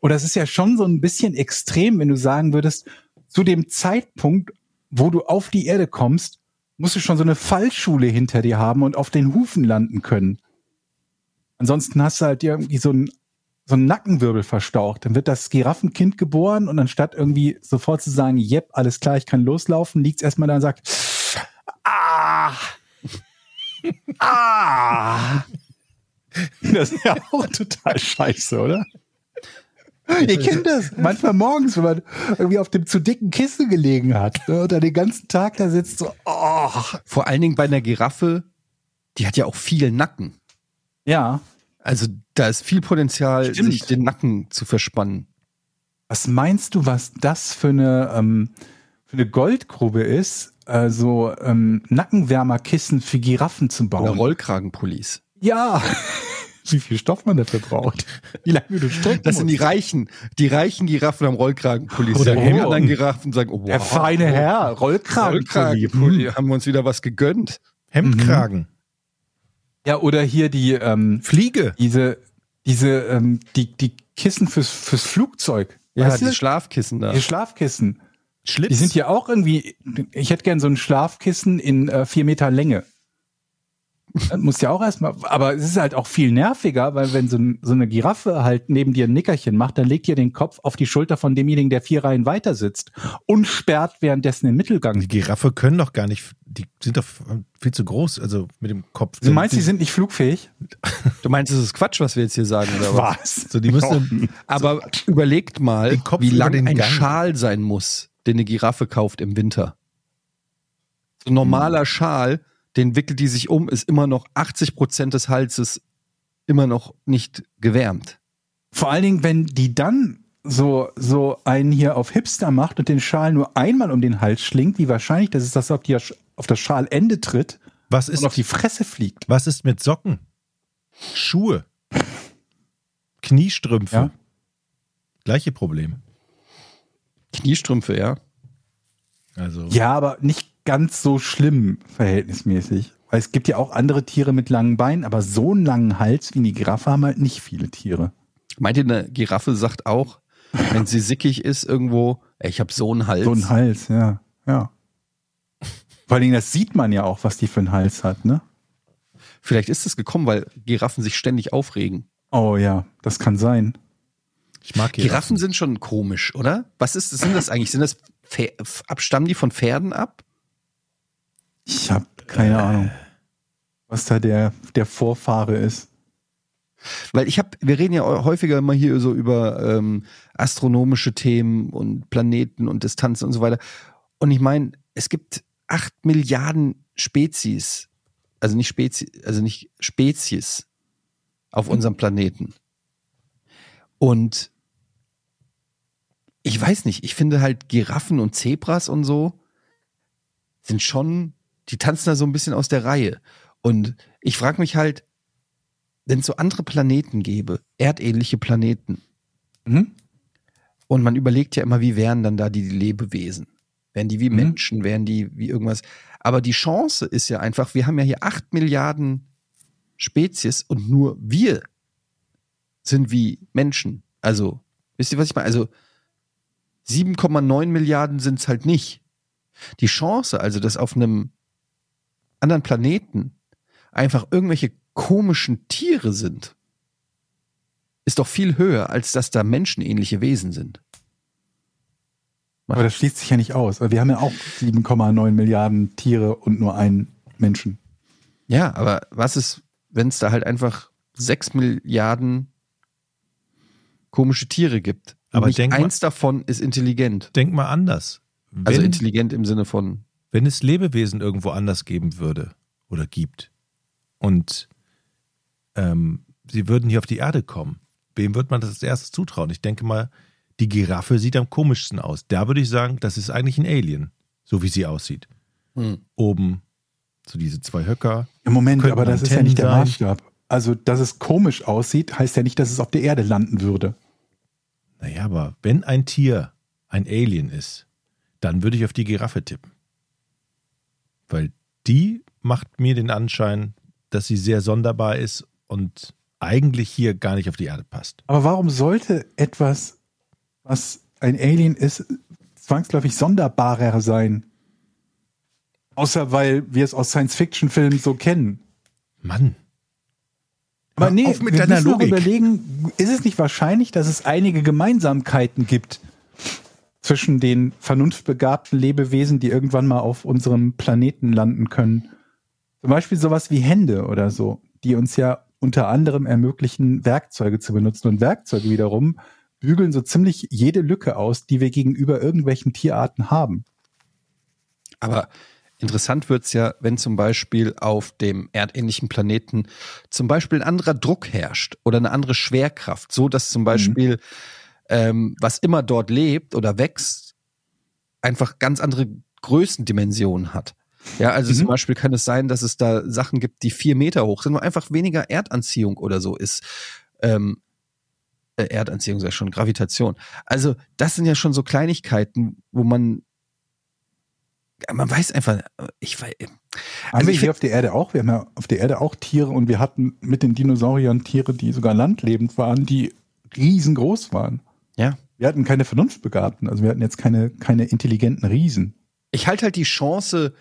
Und das ist ja schon so ein bisschen extrem, wenn du sagen würdest, zu dem Zeitpunkt, wo du auf die Erde kommst, musst du schon so eine Fallschule hinter dir haben und auf den Hufen landen können. Ansonsten hast du halt irgendwie so einen, so einen Nackenwirbel verstaucht. Dann wird das Giraffenkind geboren und anstatt irgendwie sofort zu sagen, yep, alles klar, ich kann loslaufen, liegt es erstmal da und sagt, ah, ah. Das ist ja auch total scheiße, oder? Ihr kennt das. Manchmal morgens, wenn man irgendwie auf dem zu dicken Kissen gelegen hat ne, oder den ganzen Tag da sitzt, so, oh. Vor allen Dingen bei einer Giraffe, die hat ja auch viel Nacken. Ja. Also da ist viel Potenzial, Stimmt. sich den Nacken zu verspannen. Was meinst du, was das für eine, ähm, für eine Goldgrube ist, also ähm, Nackenwärmerkissen für Giraffen zu Oder bauen? Rollkragenpullis. ja. Wie viel Stoff man dafür braucht. Wie lange du strecken Das sind die. Reichen. Die reichen Giraffen haben Rollkragenpullis. Oder die anderen Giraffen sagen, oh, wow, Der feine Herr, Rollkragenpulli. Rollkragenpulli. Haben wir uns wieder was gegönnt. Hemdkragen, Ja, oder hier die, ähm, Fliege. diese, diese, ähm, die, die Kissen fürs, fürs Flugzeug. Ja, Weißt die du? Schlafkissen da. Die Schlafkissen. Schlips. Die sind ja auch irgendwie, ich hätte gern so ein Schlafkissen in äh, vier Meter Länge. Das muss ja auch erstmal, aber es ist halt auch viel nerviger, weil wenn so, so eine Giraffe halt neben dir ein Nickerchen macht, dann legt ihr den Kopf auf die Schulter von demjenigen, der vier Reihen weiter sitzt und sperrt währenddessen den Mittelgang. die Giraffe können doch gar nicht, die sind doch viel zu groß, also mit dem Kopf. Du meinst, die sind nicht flugfähig? Du meinst, das ist Quatsch, was wir jetzt hier sagen, oder was? Was? so, die müssen, Aber überlegt mal, wie lang den ein Gang. Schal sein muss, den eine Giraffe kauft im Winter. So ein normaler Hm. Schal, den wickelt die sich um, ist immer noch 80 Prozent des Halses immer noch nicht gewärmt. Vor allen Dingen, wenn die dann so, so einen hier auf Hipster macht und den Schal nur einmal um den Hals schlingt, wie wahrscheinlich das ist, dass er auf, die, auf das Schalende tritt was und ist, auf die Fresse fliegt. was ist mit Socken? Schuhe? Kniestrümpfe? Ja. Gleiche Problem. Kniestrümpfe, ja. Also, Ja, aber nicht ganz so schlimm verhältnismäßig. Weil es gibt ja auch andere Tiere mit langen Beinen, aber so einen langen Hals wie eine Giraffe haben halt nicht viele Tiere. Meint ihr, eine Giraffe sagt auch, wenn sie sickig ist irgendwo, ey, ich habe so einen Hals. So ein Hals, ja, ja. Vor allen Dingen, das sieht man ja auch, was die für einen Hals hat, ne? Vielleicht ist es gekommen, weil Giraffen sich ständig aufregen. Oh ja, das kann sein. ich mag Giraffen sind schon komisch, oder? Was ist, sind das eigentlich? Sind das abstammen die von Pferden ab? Ich habe keine Ahnung, was da der, der Vorfahre ist. Weil ich habe, wir reden ja häufiger immer hier so über ähm, astronomische Themen und Planeten und Distanzen und so weiter. Und ich meine, es gibt acht Milliarden Spezies, also nicht Spezies, also nicht Spezies auf unserem Planeten. Und ich weiß nicht, ich finde halt Giraffen und Zebras und so, sind schon, die tanzen da so ein bisschen aus der Reihe. Und ich frage mich halt, wenn es so andere Planeten gäbe, erdähnliche Planeten, Mhm. und man überlegt ja immer, wie wären dann da die Lebewesen? Wären die wie Mhm. Menschen? Wären die wie irgendwas? Aber die Chance ist ja einfach, wir haben ja hier acht Milliarden Spezies und nur wir sind wie Menschen. Also, wisst ihr, was ich meine? Also 7,9 Milliarden sind es halt nicht. Die Chance, also, dass auf einem anderen Planeten einfach irgendwelche komischen Tiere sind, ist doch viel höher, als dass da menschenähnliche Wesen sind. Aber das schließt sich ja nicht aus. Wir haben ja auch 7,9 Milliarden Tiere und nur einen Menschen. Ja, aber was ist, wenn es da halt einfach sechs Milliarden komische Tiere gibt? Und Aber nicht denk mal- eins davon ist intelligent. Denk mal anders. Wenn, Also intelligent im Sinne von, wenn es Lebewesen irgendwo anders geben würde oder gibt und ähm, sie würden hier auf die Erde kommen, wem wird man das als erstes zutrauen? Ich denke mal, die Giraffe sieht am komischsten aus. Da würde ich sagen, das ist eigentlich ein Alien, so wie sie aussieht. hm, Oben so diese zwei Höcker. Im Moment, aber das ist ja Antennen nicht der sein. Maßstab. Also, dass es komisch aussieht, heißt ja nicht, dass es auf der Erde landen würde. Naja, aber wenn ein Tier ein Alien ist, dann würde ich auf die Giraffe tippen. Weil die macht mir den Anschein, dass sie sehr sonderbar ist und eigentlich hier gar nicht auf die Erde passt. Aber warum sollte etwas, was ein Alien ist, zwangsläufig sonderbarer sein? Außer weil wir es aus Science-Fiction-Filmen so kennen. Mann, Aber nee, auf mit wir deiner müssen Logik. überlegen, ist es nicht wahrscheinlich, dass es einige Gemeinsamkeiten gibt zwischen den vernunftbegabten Lebewesen, die irgendwann mal auf unserem Planeten landen können? Zum Beispiel sowas wie Hände oder so, die uns ja unter anderem ermöglichen, Werkzeuge zu benutzen. Und Werkzeuge wiederum bügeln so ziemlich jede Lücke aus, die wir gegenüber irgendwelchen Tierarten haben. aber interessant wird's ja, wenn zum Beispiel auf dem erdähnlichen Planeten zum Beispiel ein anderer Druck herrscht oder eine andere Schwerkraft, so dass zum Beispiel ähm, was immer dort lebt oder wächst, einfach ganz andere Größendimensionen hat. Ja, also Mhm. zum Beispiel kann es sein, dass es da Sachen gibt, die vier Meter hoch sind, wo einfach weniger Erdanziehung oder so ist. Ähm, äh, Erdanziehung sei schon, Gravitation. Also das sind ja schon so Kleinigkeiten, wo man man weiß einfach, ich weiß, Haben Also wir ich hier auf der Erde auch? Wir haben ja auf der Erde auch Tiere und wir hatten mit den Dinosauriern Tiere, die sogar landlebend waren, die riesengroß waren. Ja, Wir hatten keine Vernunftbegabten, also wir hatten jetzt keine, keine intelligenten Riesen. ich halte halt die Chance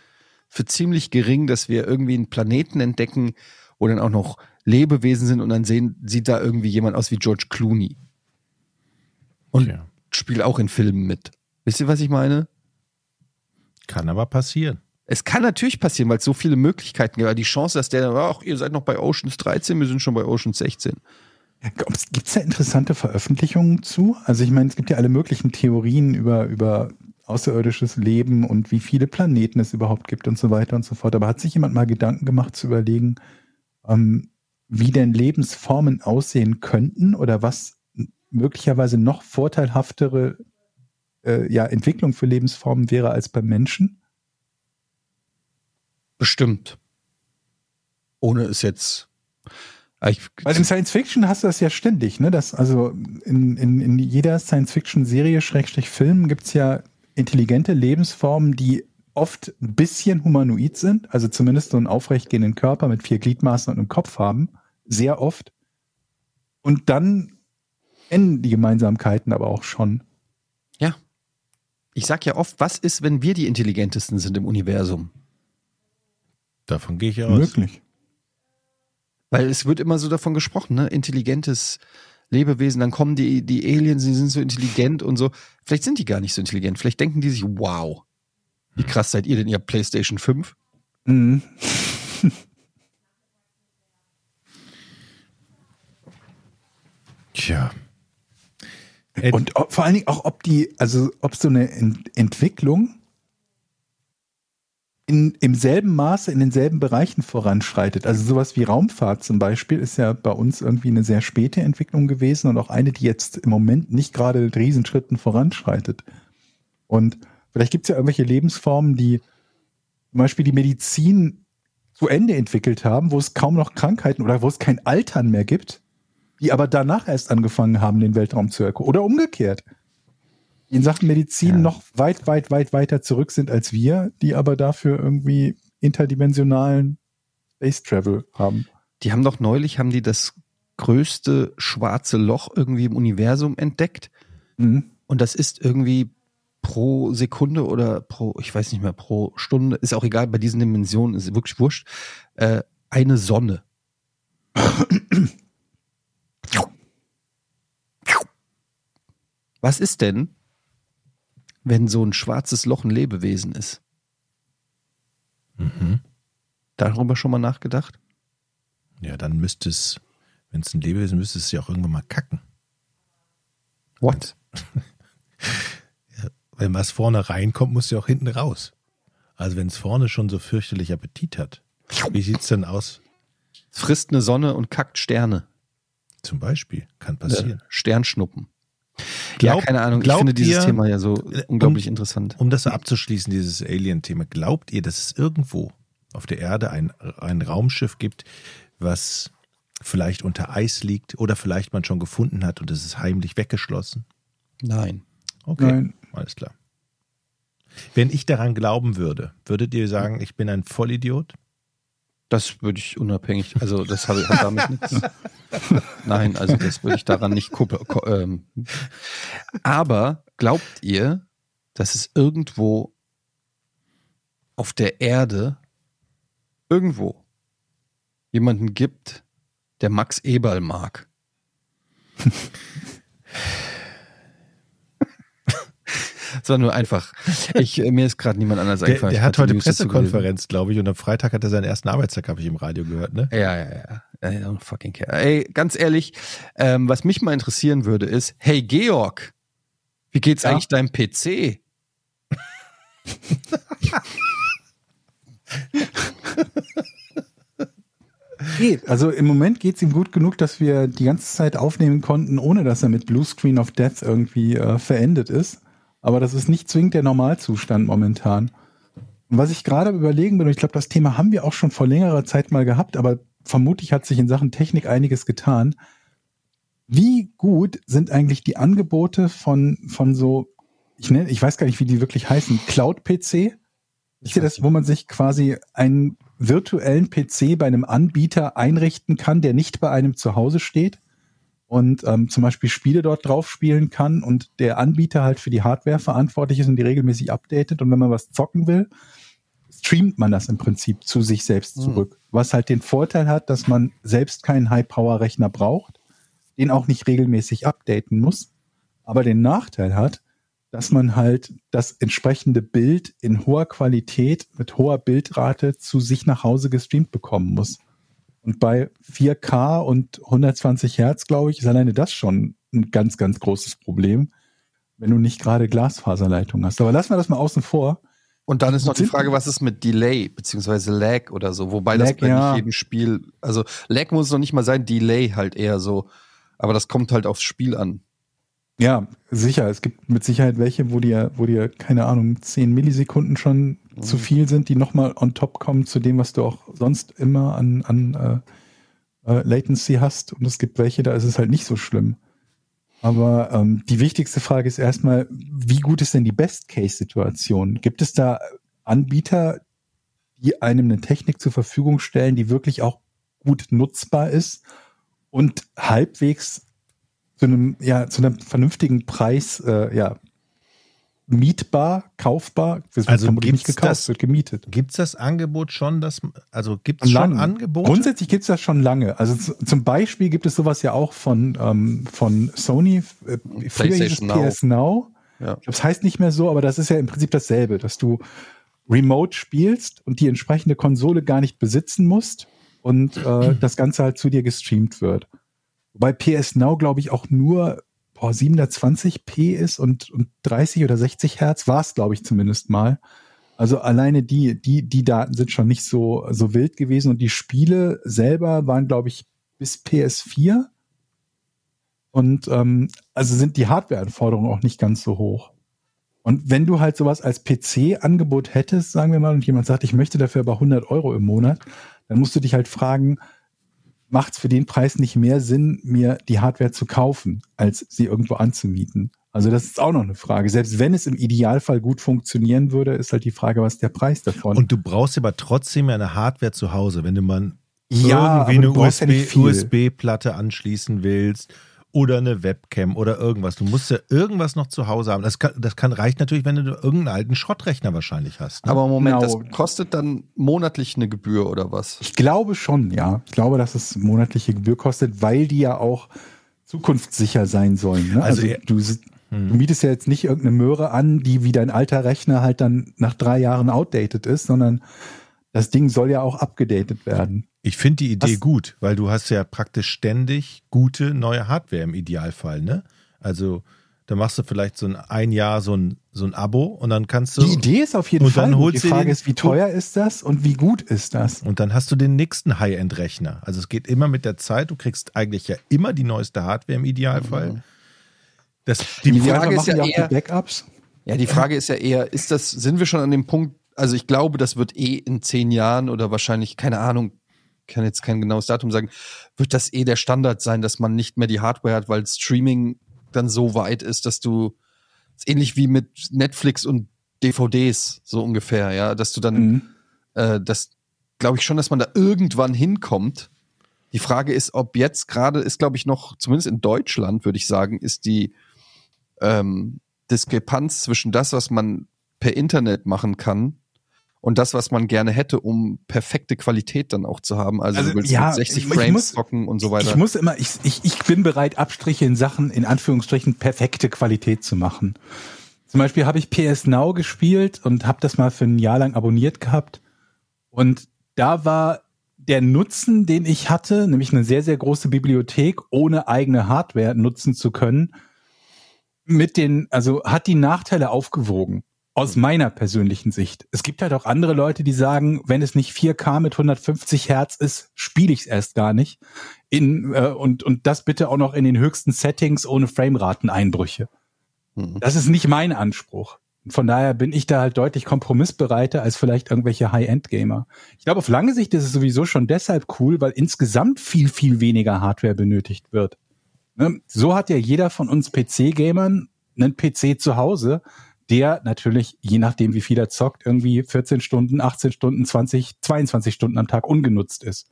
für ziemlich gering, dass wir irgendwie einen Planeten entdecken, wo dann auch noch Lebewesen sind und dann sehen, sieht da irgendwie jemand aus wie George Clooney. Und Tja. spielt auch in Filmen mit. Wisst ihr, was ich meine? kann aber passieren. Es kann natürlich passieren, weil es so viele Möglichkeiten gibt. Aber die Chance, dass der, dann, ach, ihr seid noch bei Oceans 13, wir sind schon bei Oceans 16. Gibt es da interessante Veröffentlichungen zu? Also ich meine, es gibt ja alle möglichen Theorien über, über außerirdisches Leben und wie viele Planeten es überhaupt gibt und so weiter und so fort. Aber hat sich jemand mal Gedanken gemacht zu überlegen, ähm, wie denn Lebensformen aussehen könnten oder was möglicherweise noch vorteilhaftere äh, ja, Entwicklung für Lebensformen wäre als beim Menschen? Bestimmt. Ohne es jetzt. Ah, Ich, Weil in Science Fiction hast du das ja ständig, ne? Das, also in, in, in jeder Science Fiction-Serie, Schrägstrich Film, gibt's ja intelligente Lebensformen, die oft ein bisschen humanoid sind, also zumindest so einen aufrechtgehenden Körper mit vier Gliedmaßen und einem Kopf haben. Sehr oft. Und dann enden die Gemeinsamkeiten aber auch schon. ja. Ich sag ja oft, was ist, wenn wir die intelligentesten sind im Universum? Davon gehe ich aus. Möglich. Weil es wird immer so davon gesprochen, ne? Intelligentes Lebewesen, dann kommen die, die Aliens, die sind so intelligent und so. Vielleicht sind die gar nicht so intelligent. Vielleicht denken die sich, wow, wie krass seid ihr denn, ihr PlayStation 5? Mhm. Tja. Und ob, vor allen Dingen auch, ob die, also ob so eine Ent Entwicklung in, im selben Maße, in denselben Bereichen voranschreitet. Also sowas wie Raumfahrt zum Beispiel ist ja bei uns irgendwie eine sehr späte Entwicklung gewesen und auch eine, die jetzt im Moment nicht gerade mit Riesenschritten voranschreitet. Und vielleicht gibt es ja irgendwelche Lebensformen, die zum Beispiel die Medizin zu Ende entwickelt haben, wo es kaum noch Krankheiten oder wo es kein Altern mehr gibt, die aber danach erst angefangen haben, den Weltraum zu erkunden. Oder umgekehrt. In Sachen Medizin Ja. noch weit, weit, weit weiter zurück sind als wir, die aber dafür irgendwie interdimensionalen Space Travel haben. Die haben doch neulich, haben die das größte schwarze Loch irgendwie im Universum entdeckt. Mhm. Und das ist irgendwie pro Sekunde oder pro, ich weiß nicht mehr, pro Stunde, ist auch egal, bei diesen Dimensionen ist wirklich wurscht, äh, eine Sonne. Was ist denn, wenn so ein schwarzes Loch ein Lebewesen ist? Mhm. Darüber schon mal nachgedacht? Ja, dann müsste es, wenn es ein Lebewesen müsste es ja auch irgendwann mal kacken. What? Wenn was vorne reinkommt, muss ja auch hinten raus. Also wenn es vorne schon so fürchterlich Appetit hat. Wie sieht's denn aus? Es frisst eine Sonne und kackt Sterne. Zum Beispiel. Kann passieren. Äh, Sternschnuppen. Glaub- ja, keine Ahnung. Ich glaubt finde dieses ihr- Thema ja so um- unglaublich interessant. Um das so abzuschließen, dieses Alien-Thema, glaubt ihr, dass es irgendwo auf der Erde ein, ein Raumschiff gibt, was vielleicht unter Eis liegt oder vielleicht man schon gefunden hat und es ist heimlich weggeschlossen? Nein. Okay, Nein. alles klar. Wenn ich daran glauben würde, würdet ihr sagen, ich bin ein Vollidiot? Das würde ich unabhängig, also das habe ich damit nichts. Nein, also das würde ich daran nicht kuppeln. Ähm. Aber glaubt ihr, dass es irgendwo auf der Erde irgendwo jemanden gibt, der Max Eberl mag? Das war nur einfach. Ich, äh, mir ist gerade niemand anders Der, eingefallen. der Ich hat heute News. Pressekonferenz, glaube ich, und am Freitag hat er seinen ersten Arbeitstag, habe ich im Radio gehört, ne? Ja, ja, ja. I don't fucking care. Ey, ganz ehrlich, ähm, was mich mal interessieren würde, ist, hey Georg, wie geht's Ja? eigentlich deinem PC? Geht. Also im Moment geht es ihm gut genug, dass wir die ganze Zeit aufnehmen konnten, ohne dass er mit Blue Screen of Death irgendwie äh, verendet ist. Aber das ist nicht zwingend der Normalzustand momentan. Was ich gerade überlegen bin, und ich glaube, das Thema haben wir auch schon vor längerer Zeit mal gehabt, aber vermutlich hat sich in Sachen Technik einiges getan. Wie gut sind eigentlich die Angebote von, von so, ich nenne, ich weiß gar nicht, wie die wirklich heißen, Cloud-PC? Ihr das, wo man sich quasi einen virtuellen PC bei einem Anbieter einrichten kann, der nicht bei einem zu Hause steht und ähm, zum Beispiel Spiele dort drauf spielen kann und der Anbieter halt für die Hardware verantwortlich ist und die regelmäßig updatet und wenn man was zocken will, streamt man das im Prinzip zu sich selbst Mhm. zurück. Was halt den Vorteil hat, dass man selbst keinen High-Power-Rechner braucht, den auch nicht regelmäßig updaten muss, aber den Nachteil hat, dass man halt das entsprechende Bild in hoher Qualität mit hoher Bildrate zu sich nach Hause gestreamt bekommen muss. Und bei 4K und 120 Hertz, glaube ich, ist alleine das schon ein ganz, ganz großes Problem, wenn du nicht gerade Glasfaserleitung hast. Aber lassen wir das mal außen vor. Und dann ist noch die Frage, was ist mit Delay beziehungsweise Lag oder so? Wobei das Lag, bei ja. nicht jedem Spiel, also Lag muss noch nicht mal sein, Delay halt eher so. Aber das kommt halt aufs Spiel an. Ja, sicher. Es gibt mit Sicherheit welche, wo dir, wo dir, keine Ahnung, 10 Millisekunden schon zu viel sind, die nochmal on top kommen zu dem, was du auch sonst immer an, an äh, äh, Latency hast. Und es gibt welche, da ist es halt nicht so schlimm. Aber ähm, die wichtigste Frage ist erstmal, wie gut ist denn die Best-Case-Situation? Gibt es da Anbieter, die einem eine Technik zur Verfügung stellen, die wirklich auch gut nutzbar ist und halbwegs zu einem, ja, zu einem vernünftigen Preis, äh, ja, mietbar, kaufbar. Es wird Also vermutlich nicht gekauft, das- wird gemietet. Gibt es das Angebot schon, dass, also gibt es schon. Angebote? Grundsätzlich gibt es das schon lange. Also zum Beispiel gibt es sowas ja auch von, ähm, von Sony. Äh, früher hieß es PlayStation Now. PS Now. Ja. Das heißt nicht mehr so, aber das ist ja im Prinzip dasselbe, dass du remote spielst und die entsprechende Konsole gar nicht besitzen musst und äh, das Ganze halt zu dir gestreamt wird. Wobei PS Now, glaube ich, auch nur boah, 720p ist und, und 30 oder 60 Hertz war es, glaube ich, zumindest mal. Also alleine die, die, die Daten sind schon nicht so, so wild gewesen und die Spiele selber waren, glaube ich, bis PS4. Und ähm, also sind die Hardware-Anforderungen auch nicht ganz so hoch. Und wenn du halt sowas als PC-Angebot hättest, sagen wir mal, und jemand sagt, ich möchte dafür aber 100 Euro im Monat, dann musst du dich halt fragen, macht es für den Preis nicht mehr Sinn, mir die Hardware zu kaufen, als sie irgendwo anzumieten? Also das ist auch noch eine Frage. Selbst wenn es im Idealfall gut funktionieren würde, ist halt die Frage, was ist der Preis davon? Und du brauchst aber trotzdem eine Hardware zu Hause, wenn du mal Ja, irgendwie eine. USB-Platte anschließen willst oder eine Webcam oder irgendwas. Du musst ja irgendwas noch zu Hause haben. Das kann, das kann reicht natürlich, wenn du irgendeinen alten Schrottrechner wahrscheinlich hast. Ne? Aber Moment, Genau. das kostet dann monatlich eine Gebühr oder was? Ich glaube schon, ja. Ich glaube, dass es monatliche Gebühr kostet, weil die ja auch zukunftssicher sein sollen. Ne? Also Also, du, s- du mietest ja jetzt nicht irgendeine Möhre an, die wie dein alter Rechner halt dann nach drei Jahren outdated ist, sondern das Ding soll ja auch abgedatet werden. Ich finde die Idee Was- gut, weil du hast ja praktisch ständig gute neue Hardware im Idealfall, ne? Also da machst du vielleicht so ein, ein Jahr so ein, so ein Abo und dann kannst du Die Idee ist auf jeden Und Fall. dann gut. holst die Frage den- ist, wie teuer ist das und wie gut ist das? und dann hast du den nächsten High-End-Rechner. Also es geht immer mit der Zeit. Du kriegst eigentlich ja immer die neueste Hardware im Idealfall. Das, die, Die Frage Frage ist ja eher- die Backups. Ja, die Frage ist ja eher, ist das, sind wir schon an dem Punkt, also ich glaube, das wird eh in zehn Jahren oder wahrscheinlich, keine Ahnung, kann jetzt kein genaues Datum sagen, wird das eh der Standard sein, dass man nicht mehr die Hardware hat, weil Streaming dann so weit ist, dass du, ähnlich wie mit Netflix und DVDs, so ungefähr, ja, dass du dann, Mhm. äh, das glaube ich schon, dass man da irgendwann hinkommt. Die Frage ist, ob jetzt gerade ist, glaube ich, noch, zumindest in Deutschland, würde ich sagen, ist die ähm, Diskrepanz zwischen das, was man per Internet machen kann und das, was man gerne hätte, um perfekte Qualität dann auch zu haben. Also, Also, du willst ja, mit 60 ich Frames muss- zocken und so weiter. Ich muss immer, ich, ich, ich bin bereit, Abstriche in Sachen, in Anführungsstrichen, perfekte Qualität zu machen. Zum Beispiel habe ich PS Now gespielt und habe das mal für ein Jahr lang abonniert gehabt. Und da war der Nutzen, den ich hatte, nämlich eine sehr, sehr große Bibliothek, ohne eigene Hardware nutzen zu können, mit den, also hat die Nachteile aufgewogen. Aus meiner persönlichen Sicht. Es gibt halt auch andere Leute, die sagen, wenn es nicht 4K mit 150 Hertz ist, spiele ich es erst gar nicht. In, äh, und, und das bitte auch noch in den höchsten Settings ohne Framerateneinbrüche. Mhm. Das ist nicht mein Anspruch. Von daher bin ich da halt deutlich kompromissbereiter als vielleicht irgendwelche High-End-Gamer. Ich glaube, auf lange Sicht ist es sowieso schon deshalb cool, weil insgesamt viel, viel weniger Hardware benötigt wird. Ne? So hat ja jeder von uns PC-Gamern einen PC zu Hause, der natürlich, je nachdem wie viel er zockt, irgendwie 14 Stunden, 18 Stunden, 20, 22 Stunden am Tag ungenutzt ist.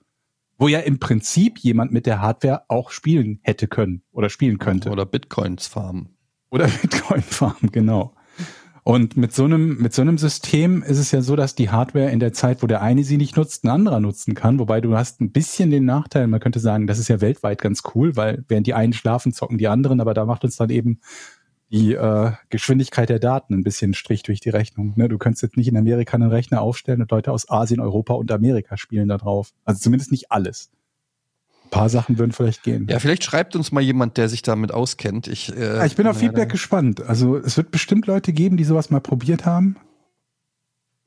Wo ja im Prinzip jemand mit der Hardware auch spielen hätte können oder spielen könnte. Oder Bitcoins farmen. Oder Bitcoin farmen, genau. Und mit so einem, mit so einem System ist es ja so, dass die Hardware in der Zeit, wo der eine sie nicht nutzt, ein anderer nutzen kann. Wobei du hast ein bisschen den Nachteil, man könnte sagen, das ist ja weltweit ganz cool, weil während die einen schlafen, zocken die anderen, aber da macht uns dann eben die äh, Geschwindigkeit der Daten ein bisschen Strich durch die Rechnung. Ne? Du könntest jetzt nicht in Amerika einen Rechner aufstellen und Leute aus Asien, Europa und Amerika spielen da drauf. Also zumindest nicht alles. Ein paar Sachen würden vielleicht gehen. Ja, vielleicht schreibt uns mal jemand, der sich damit auskennt. Ich, äh, Ja, ich bin auf Feedback gespannt. Also es wird bestimmt Leute geben, die sowas mal probiert haben.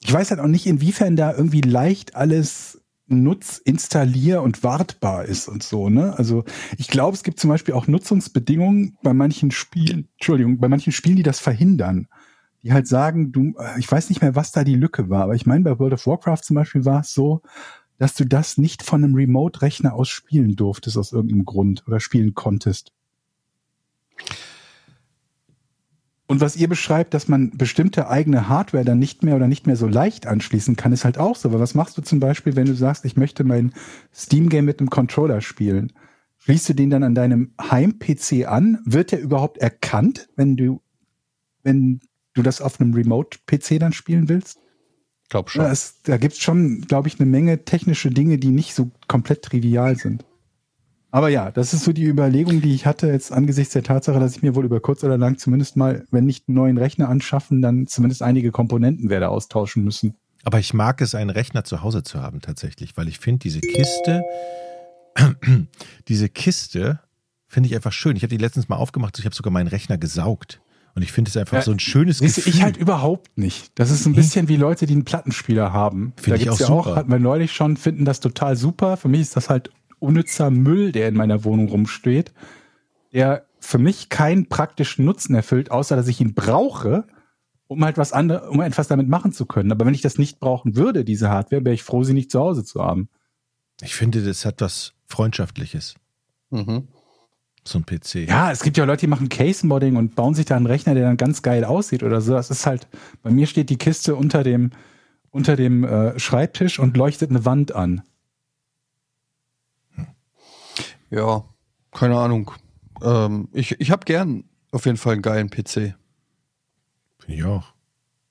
Ich weiß halt auch nicht, inwiefern da irgendwie leicht alles nutz, installier und wartbar ist und so, ne? Also ich glaube, es gibt zum Beispiel auch Nutzungsbedingungen bei manchen Spielen, Entschuldigung, bei manchen Spielen, die das verhindern. Die halt sagen, du, äh, ich weiß nicht mehr, was da die Lücke war, aber ich meine, bei World of Warcraft zum Beispiel war es so, dass du das nicht von einem Remote-Rechner aus spielen durftest aus irgendeinem Grund oder spielen konntest. Und was ihr beschreibt, dass man bestimmte eigene Hardware dann nicht mehr oder nicht mehr so leicht anschließen kann, ist halt auch so. Weil was machst du zum Beispiel, wenn du sagst, ich möchte mein Steam-Game mit einem Controller spielen? Schließt du den dann an deinem Heim-PC an? Wird der überhaupt erkannt, wenn du, wenn du das auf einem Remote-PC dann spielen willst? glaub schon. Ja, es, da gibt's schon, glaube ich, eine Menge technische Dinge, die nicht so komplett trivial sind. Aber ja, das ist so die Überlegung, die ich hatte jetzt angesichts der Tatsache, dass ich mir wohl über kurz oder lang zumindest mal, wenn nicht einen neuen Rechner anschaffen, dann zumindest einige Komponenten werde austauschen müssen. Aber ich mag es, einen Rechner zu Hause zu haben tatsächlich, weil ich finde diese Kiste, diese Kiste finde ich einfach schön. Ich habe die letztens mal aufgemacht, ich habe sogar meinen Rechner gesaugt. Und ich finde es einfach Ja, so ein schönes Gefühl. ich halt überhaupt nicht. Das ist ein bisschen wie Leute, die einen Plattenspieler haben. Finde da gibt's auch ja auch, hatten wir neulich schon, finden das total super. Für mich ist das halt unnützer Müll, der in meiner Wohnung rumsteht, der für mich keinen praktischen Nutzen erfüllt, außer dass ich ihn brauche, um halt was anderes, um etwas damit machen zu können. Aber wenn ich das nicht brauchen würde, diese Hardware, wäre ich froh, sie nicht zu Hause zu haben. Ich finde, das hat was Freundschaftliches, Mhm. so ein PC. Ja, es gibt ja Leute, die machen Case-Modding und bauen sich da einen Rechner, der dann ganz geil aussieht oder so. Das ist halt, bei mir steht die Kiste unter dem, unter dem äh, Schreibtisch und leuchtet eine Wand an. Ja, keine Ahnung. Ähm, ich ich habe gern auf jeden Fall einen geilen PC. Finde ich auch.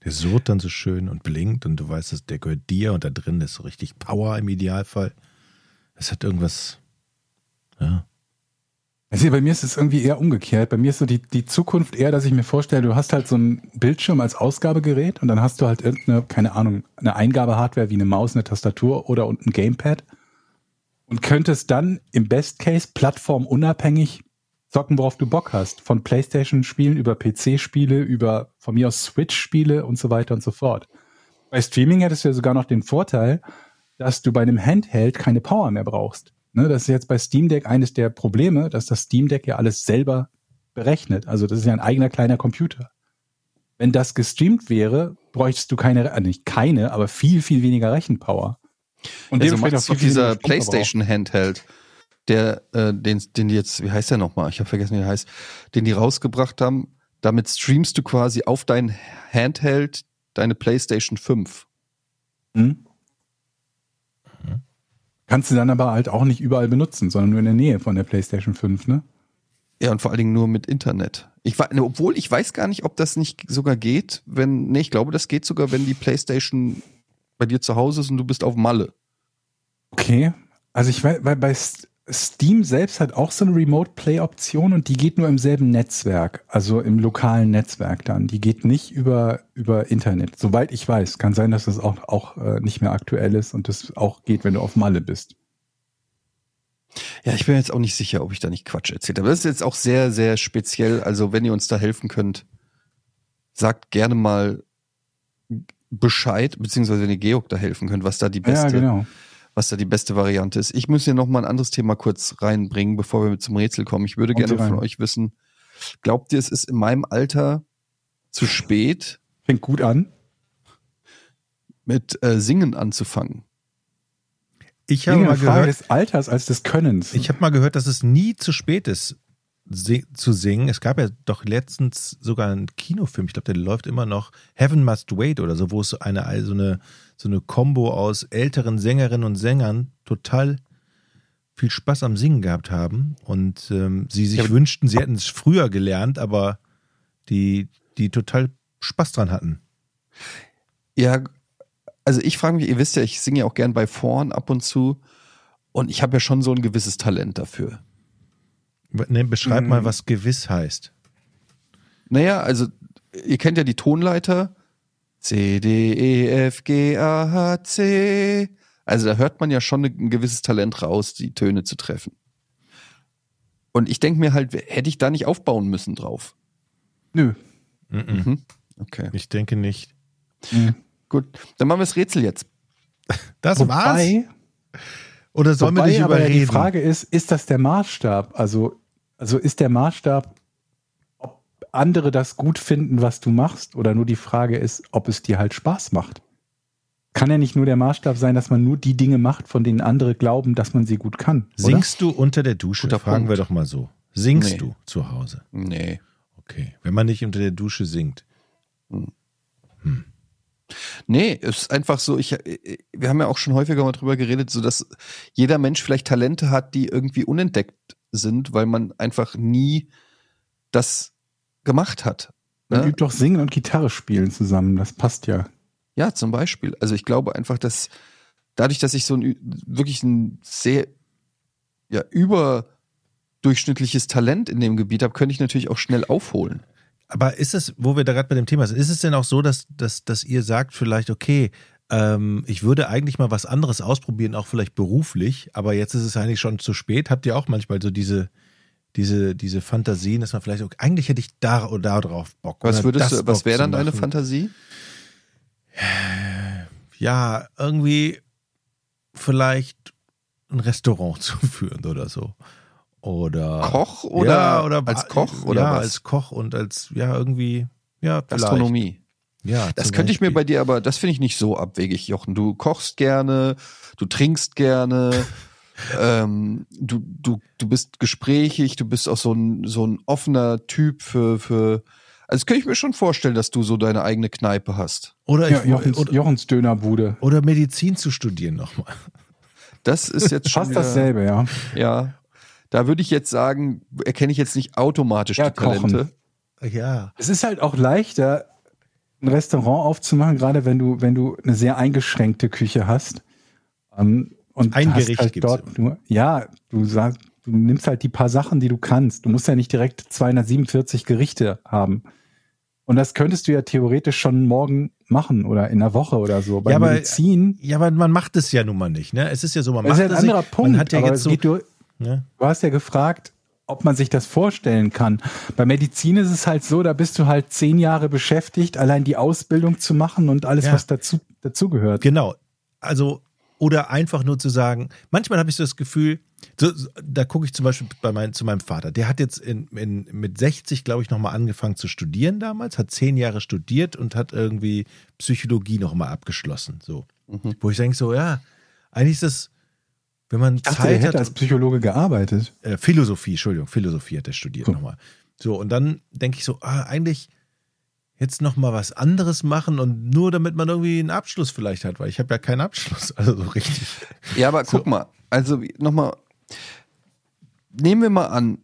Der surrt dann so schön und blinkt und du weißt, dass der gehört dir und da drin ist so richtig Power im Idealfall. Es hat irgendwas, ja. Also bei mir ist es irgendwie eher umgekehrt. Bei mir ist so die, die Zukunft eher, dass ich mir vorstelle, du hast halt so einen Bildschirm als Ausgabegerät und dann hast du halt irgendeine, keine Ahnung, eine Eingabehardware wie eine Maus, eine Tastatur oder und ein Gamepad und könntest dann im Best Case plattformunabhängig zocken, worauf du Bock hast. Von Playstation-Spielen über PC-Spiele, über von mir aus Switch-Spiele und so weiter und so fort. Bei Streaming hättest du ja sogar noch den Vorteil, dass du bei einem Handheld keine Power mehr brauchst. Ne, das ist jetzt bei Steam Deck eines der Probleme, dass das Steam Deck ja alles selber berechnet. Also das ist ja ein eigener kleiner Computer. Wenn das gestreamt wäre, bräuchtest du keine, äh, nicht keine, aber viel, viel weniger Rechenpower. Und Also auch du viel, viel dieser weniger Stromverbrauch. PlayStation Handheld, der, äh, den, den die jetzt, wie heißt der nochmal? Ich habe vergessen, wie der heißt, den die rausgebracht haben. Damit streamst du quasi auf dein Handheld deine PlayStation 5. Hm? Kannst du dann aber halt auch nicht überall benutzen, sondern nur in der Nähe von der PlayStation 5, ne? Ja, und vor allen Dingen nur mit Internet. Ich war, ne, obwohl ich weiß gar nicht, ob das nicht sogar geht, wenn, nee, ich glaube, das geht sogar, wenn die PlayStation bei dir zu Hause ist und du bist auf Malle. Okay. Also ich weiß, weil bei Steam selbst hat auch so eine Remote Play Option und die geht nur im selben Netzwerk, also im lokalen Netzwerk dann. Die geht nicht über, über Internet. Soweit ich weiß. Kann sein, dass das auch, auch äh, nicht mehr aktuell ist und das auch geht, wenn du auf Malle bist. Ja, ich bin jetzt auch nicht sicher, ob ich da nicht Quatsch erzählt habe. Das ist jetzt auch sehr, sehr speziell. Also, wenn ihr uns da helfen könnt, sagt gerne mal Bescheid, beziehungsweise wenn ihr Georg da helfen könnt, was da die beste, Ja, genau. was da die beste Variante ist. Ich muss hier noch mal ein anderes Thema kurz reinbringen, bevor wir zum Rätsel kommen. Ich würde Kommt gerne von euch wissen, glaubt ihr, es ist in meinem Alter zu spät, Fängt gut an. mit äh, Singen anzufangen? Ich habe mal Frage gehört, des Alters als des Könnens. ich habe mal gehört, dass es nie zu spät ist, zu singen. Es gab ja doch letztens sogar einen Kinofilm, ich glaube, der läuft immer noch, Heaven Must Wait oder so, wo es so eine, also eine, so eine Combo aus älteren Sängerinnen und Sängern total viel Spaß am Singen gehabt haben und ähm, sie sich Ja, wünschten, sie hätten es früher gelernt, aber die, die total Spaß dran hatten. Ja, also ich frage mich, ihr wisst ja, ich singe ja auch gern bei Vorn ab und zu und ich habe ja schon so ein gewisses Talent dafür. Ne, beschreib Mhm. mal, was gewiss heißt. Naja, also ihr kennt ja die Tonleiter. C, D, E, F, G, A, H, C. Also da hört man ja schon ein gewisses Talent raus, die Töne zu treffen. Und ich denke mir halt, hätte ich da nicht aufbauen müssen drauf. Nö. Mhm. Mhm. Okay, Ich denke nicht. Mhm. gut. Dann machen wir das Rätsel jetzt. Das war's? Wobei, Oder sollen wir wobei dich aber ja überreden? die Frage ist, ist das der Maßstab? Also, also ist der Maßstab, ob andere das gut finden, was du machst, oder nur die Frage ist, ob es dir halt Spaß macht? Kann ja nicht nur der Maßstab sein, dass man nur die Dinge macht, von denen andere glauben, dass man sie gut kann. Oder? Singst du unter der Dusche? Guter Fragen Punkt. wir doch mal so. Singst Nee. du zu Hause? Nee. Okay. Wenn man nicht unter der Dusche singt. Nee, es ist einfach so, ich, wir haben ja auch schon häufiger mal drüber geredet, so dass jeder Mensch vielleicht Talente hat, die irgendwie unentdeckt sind, weil man einfach nie das gemacht hat. Man Ne? übt doch Singen und Gitarre spielen zusammen, das passt ja. Ja, zum Beispiel. Also ich glaube einfach, dass dadurch, dass ich so ein wirklich ein sehr ja, überdurchschnittliches Talent in dem Gebiet habe, könnte ich natürlich auch schnell aufholen. Aber ist es, wo wir da gerade bei dem Thema sind, ist es denn auch so, dass, dass, dass ihr sagt vielleicht, okay, ähm, ich würde eigentlich mal was anderes ausprobieren, auch vielleicht beruflich, aber jetzt ist es eigentlich schon zu spät. Habt ihr auch manchmal so diese, diese, diese Fantasien, dass man vielleicht, okay, eigentlich hätte ich da oder da drauf Bock. Was würdest du, was wäre dann deine. Fantasie? Ja, irgendwie vielleicht ein Restaurant zu führen oder so. Oder Koch oder ja, oder als Koch oder ja, was? als Koch und als ja irgendwie ja vielleicht. Gastronomie. Ja, Das könnte ich mir bei dir aber, das finde ich nicht so abwegig, Jochen. Du kochst gerne, du trinkst gerne, ähm, du, du, du bist gesprächig, du bist auch so ein, so ein offener Typ für, für, also das könnte ich mir schon vorstellen, dass du so deine eigene Kneipe hast. Oder, Ja, ich, Jochens, oder, Jochens Dönerbude. oder Medizin zu studieren nochmal. Das ist jetzt schon Fast wieder- dasselbe, ja. Ja. Da würde ich jetzt sagen, erkenne ich jetzt nicht automatisch Ja, die Talente. kochen. Ja. Es ist halt auch leichter, ein Restaurant aufzumachen, gerade wenn du, wenn du eine sehr eingeschränkte Küche hast. Ähm, und Ein Gericht halt dort nur, ja, du sagst, du nimmst halt die paar Sachen, die du kannst. Du musst ja nicht direkt 247 Gerichte haben. Und das könntest du ja theoretisch schon morgen machen oder in einer Woche oder so. Bei Ja, aber- Medizin, Ja, aber man macht es ja nun mal nicht. Ne? Es ist ja so, man das macht ist ja ein es anderer nicht. Punkt. Man hat ja aber jetzt es so, geht nur, ne? Du hast ja gefragt, ob man sich das vorstellen kann. Bei Medizin ist es halt so, da bist du halt zehn Jahre beschäftigt, allein die Ausbildung zu machen und alles, Ja. was dazu dazugehört. Genau. Also, oder einfach nur zu sagen, manchmal habe ich so das Gefühl, so, da gucke ich zum Beispiel bei mein, zu meinem Vater. Der hat jetzt in, in, mit 60, glaube ich, nochmal angefangen zu studieren damals, hat zehn Jahre studiert und hat irgendwie Psychologie nochmal abgeschlossen. So. Mhm. Wo ich denke, so, ja, eigentlich ist das, wenn man dachte, Zeit er hätte hat. als Psychologe gearbeitet. äh, Philosophie, Entschuldigung, Philosophie hat er studiert So. nochmal. So, und dann denke ich so, ah, eigentlich jetzt nochmal was anderes machen und nur damit man irgendwie einen Abschluss vielleicht hat, weil ich habe ja keinen Abschluss, also so richtig. Ja, aber guck mal, also nochmal, nehmen wir mal an,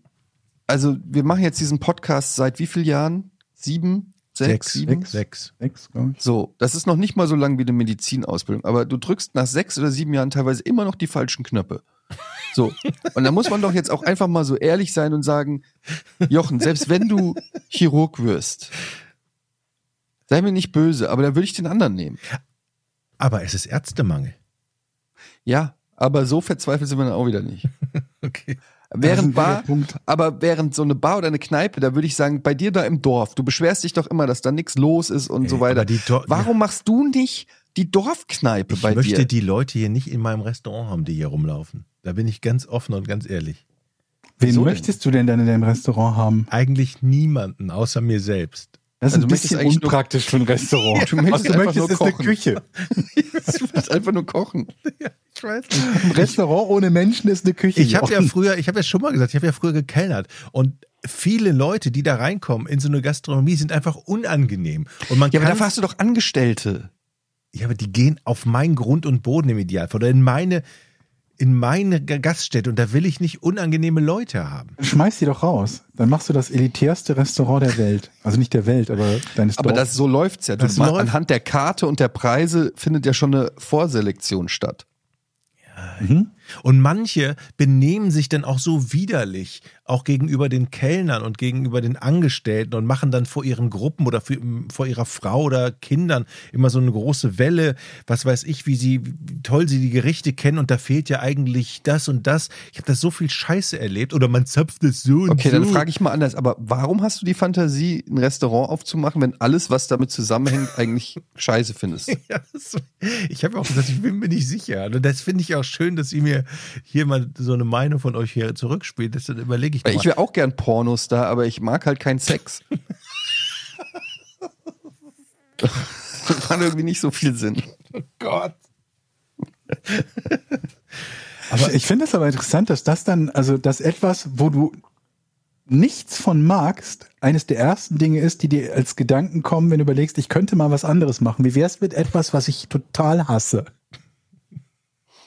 also wir machen jetzt diesen Podcast seit wie vielen Jahren? Sieben? Sechs? sieben? sechs. Sechs, glaube ich. So, das ist noch nicht mal so lang wie eine Medizinausbildung, aber du drückst nach sechs oder sieben Jahren teilweise immer noch die falschen Knöpfe. So, und da muss man doch jetzt auch einfach mal so ehrlich sein und sagen, Jochen, selbst wenn du Chirurg wirst, sei mir nicht böse, aber da würde ich den anderen nehmen. Aber es ist Ärztemangel. Ja, aber so verzweifelt sind wir dann auch wieder nicht. Okay. Während Bar, Punkt. aber während so eine Bar oder eine Kneipe, da würde ich sagen, bei dir da im Dorf, du beschwerst dich doch immer, dass da nichts los ist und so Ey, weiter. die Dor- Warum machst du nicht die Dorfkneipe Ich bei möchte dir? die Leute hier nicht in meinem Restaurant haben, die hier rumlaufen. Da bin ich ganz offen und ganz ehrlich. Wen Wieso denn? möchtest du denn dann in deinem Restaurant haben? Eigentlich niemanden außer mir selbst. Das ist Also ein du möchtest bisschen unpraktisch für ein Restaurant. Du möchtest du möchtest, nur ist eine. Küche. du willst einfach nur kochen. Ich weiß nicht. Ein Restaurant ohne Menschen ist eine Küche. Ich habe ja früher, ich habe ja schon mal gesagt, ich habe ja früher gekellnert und viele Leute, die da reinkommen in so eine Gastronomie, sind einfach unangenehm und man Ja, aber dafür hast du doch Angestellte. ja, aber die gehen auf meinen Grund und Boden im Idealfall oder in meine in meine Gaststätte und da will ich nicht unangenehme Leute haben. Schmeiß die doch raus. Dann machst du das elitärste Restaurant der Welt. Also nicht der Welt, aber deines Aber Dorfes. das, so läuft's ja. Du, Das läuft. anhand der Karte und der Preise findet ja schon eine Vorselektion statt. Mhm. Und manche benehmen sich dann auch so widerlich, auch gegenüber den Kellnern und gegenüber den Angestellten und machen dann vor ihren Gruppen oder für, vor ihrer Frau oder Kindern immer so eine große Welle, was weiß ich, wie sie, wie toll sie die Gerichte kennen und da fehlt ja eigentlich das und das. Ich habe das so viel Scheiße erlebt oder man zapft es so und Okay, so. dann frage ich mal anders. Aber warum hast du die Fantasie, ein Restaurant aufzumachen, wenn alles, was damit zusammenhängt, eigentlich scheiße findest? Ja, das, ich habe auch gesagt, ich bin mir nicht sicher. Und das finde ich auch schön, dass ihr mir hier mal so eine Meinung von euch hier zurückspielt. Das überlege ich mal. ich wäre auch gern Pornos da, aber ich mag halt keinen Sex. das macht irgendwie nicht so viel Sinn. Gott. Aber ich finde es aber interessant, dass das dann, also dass etwas, wo du nichts von magst, eines der ersten Dinge ist, die dir als Gedanken kommen, wenn du überlegst, ich könnte mal was anderes machen. Wie wär's mit etwas, was ich total hasse?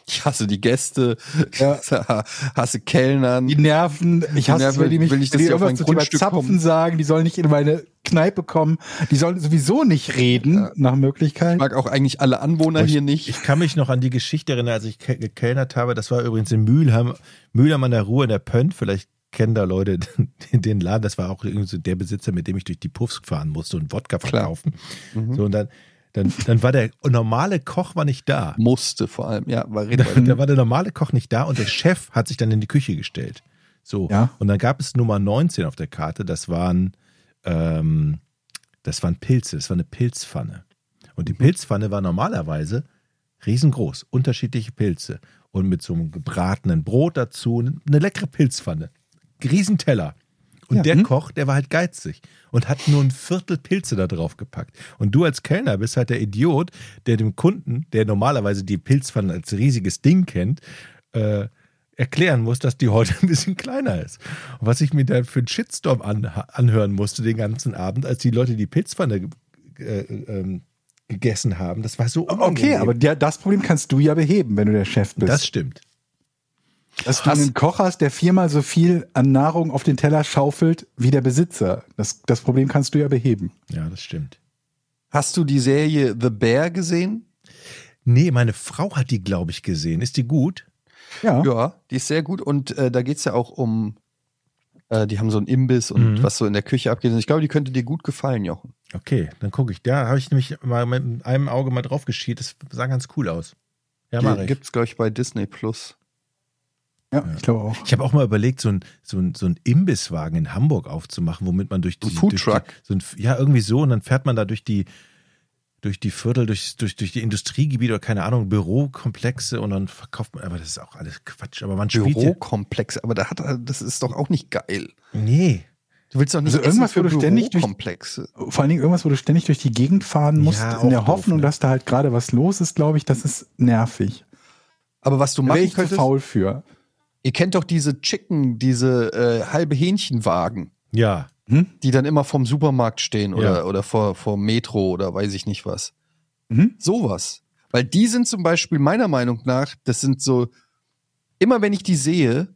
Ich hasse die Gäste, Ja. hasse Kellnern. Die Nerven, ich hasse Nerven, wenn die mich will nicht, dass wenn die die auf mein Grundstück Zapfen kommen. sagen, die sollen nicht in meine Kneipe kommen, die sollen sowieso nicht reden, nach Möglichkeit. Ich mag auch eigentlich alle Anwohner Ich, hier nicht. ich kann mich noch an die Geschichte erinnern, als ich ke- gekellnert habe. Das war übrigens in Mülheim, Mülheim an der Ruhr in der Pönt. Vielleicht kennen da Leute den, den Laden. Das war auch irgendwie so der Besitzer, mit dem ich durch die Puffs fahren musste und Wodka verkaufen. So, und dann, dann, dann war der normale Koch war nicht da. Musste vor allem, ja, war Da, da war der normale Koch nicht da und der Chef hat sich dann in die Küche gestellt. So. Ja. Und dann gab es Nummer 19 auf der Karte. Das waren, ähm, das waren Pilze. Das war eine Pilzpfanne. Und die Pilzpfanne war normalerweise riesengroß. Unterschiedliche Pilze. Und mit so einem gebratenen Brot dazu. Eine leckere Pilzpfanne. Riesenteller. Und Ja. der Hm. Koch, der war halt geizig und hat nur ein Viertel Pilze da drauf gepackt. Und du als Kellner bist halt der Idiot, der dem Kunden, der normalerweise die Pilzpfanne als riesiges Ding kennt, äh, erklären muss, dass die heute ein bisschen kleiner ist. Und was ich mir da für einen Shitstorm an, anhören musste den ganzen Abend, als die Leute die Pilzpfanne äh, ähm, gegessen haben, das war so unangenehm. Okay, aber der, das Problem kannst du ja beheben, wenn du der Chef bist. das stimmt. Dass du einen Koch hast, der viermal so viel an Nahrung auf den Teller schaufelt wie der Besitzer. Das, das Problem kannst du ja beheben. Ja, das stimmt. Hast du die Serie The Bear gesehen? Nee, meine Frau hat die, glaube ich, gesehen. Ist die gut? Ja. Ja, die ist sehr gut und äh, da geht's ja auch um, äh, die haben so einen Imbiss und Mhm. was so in der Küche abgeht. Und ich glaube, die könnte dir gut gefallen, Jochen. Okay, dann gucke ich. Da habe ich nämlich mal mit einem Auge mal drauf geschielt. Das sah ganz cool aus. Ja, die ich. gibt's, glaube ich, bei Disney Plus. Ja, ich glaube auch. Ich habe auch mal überlegt, so ein, so, ein, so ein Imbisswagen in Hamburg aufzumachen, womit man durch die. Ein Foodtruck? So ein, ja, irgendwie so. Und dann fährt man da durch die, durch die Viertel, durch, durch, durch die Industriegebiete oder keine Ahnung, Bürokomplexe und dann verkauft man. Aber das ist auch alles Quatsch. Aber man spielt. Ja, Bürokomplex, aber da hat, er- das ist doch auch nicht geil. nee. Du willst doch nicht Also irgendwas, wo du ständig durch- Bürokomplexe. Vor allen Dingen irgendwas, wo du ständig durch die Gegend fahren musst, Ja, in der Hoffnung, ne? dass da halt gerade was los ist, glaube ich, das ist nervig. Aber was du Da wäre ich zu könntest, faul für. Ihr kennt doch diese Chicken, diese äh, halbe Hähnchenwagen, Ja. die dann immer vom Supermarkt stehen oder, Ja. oder vor, vor Metro oder weiß ich nicht was. Mhm. Sowas. Weil die sind zum Beispiel meiner Meinung nach, das sind so, immer wenn ich die sehe,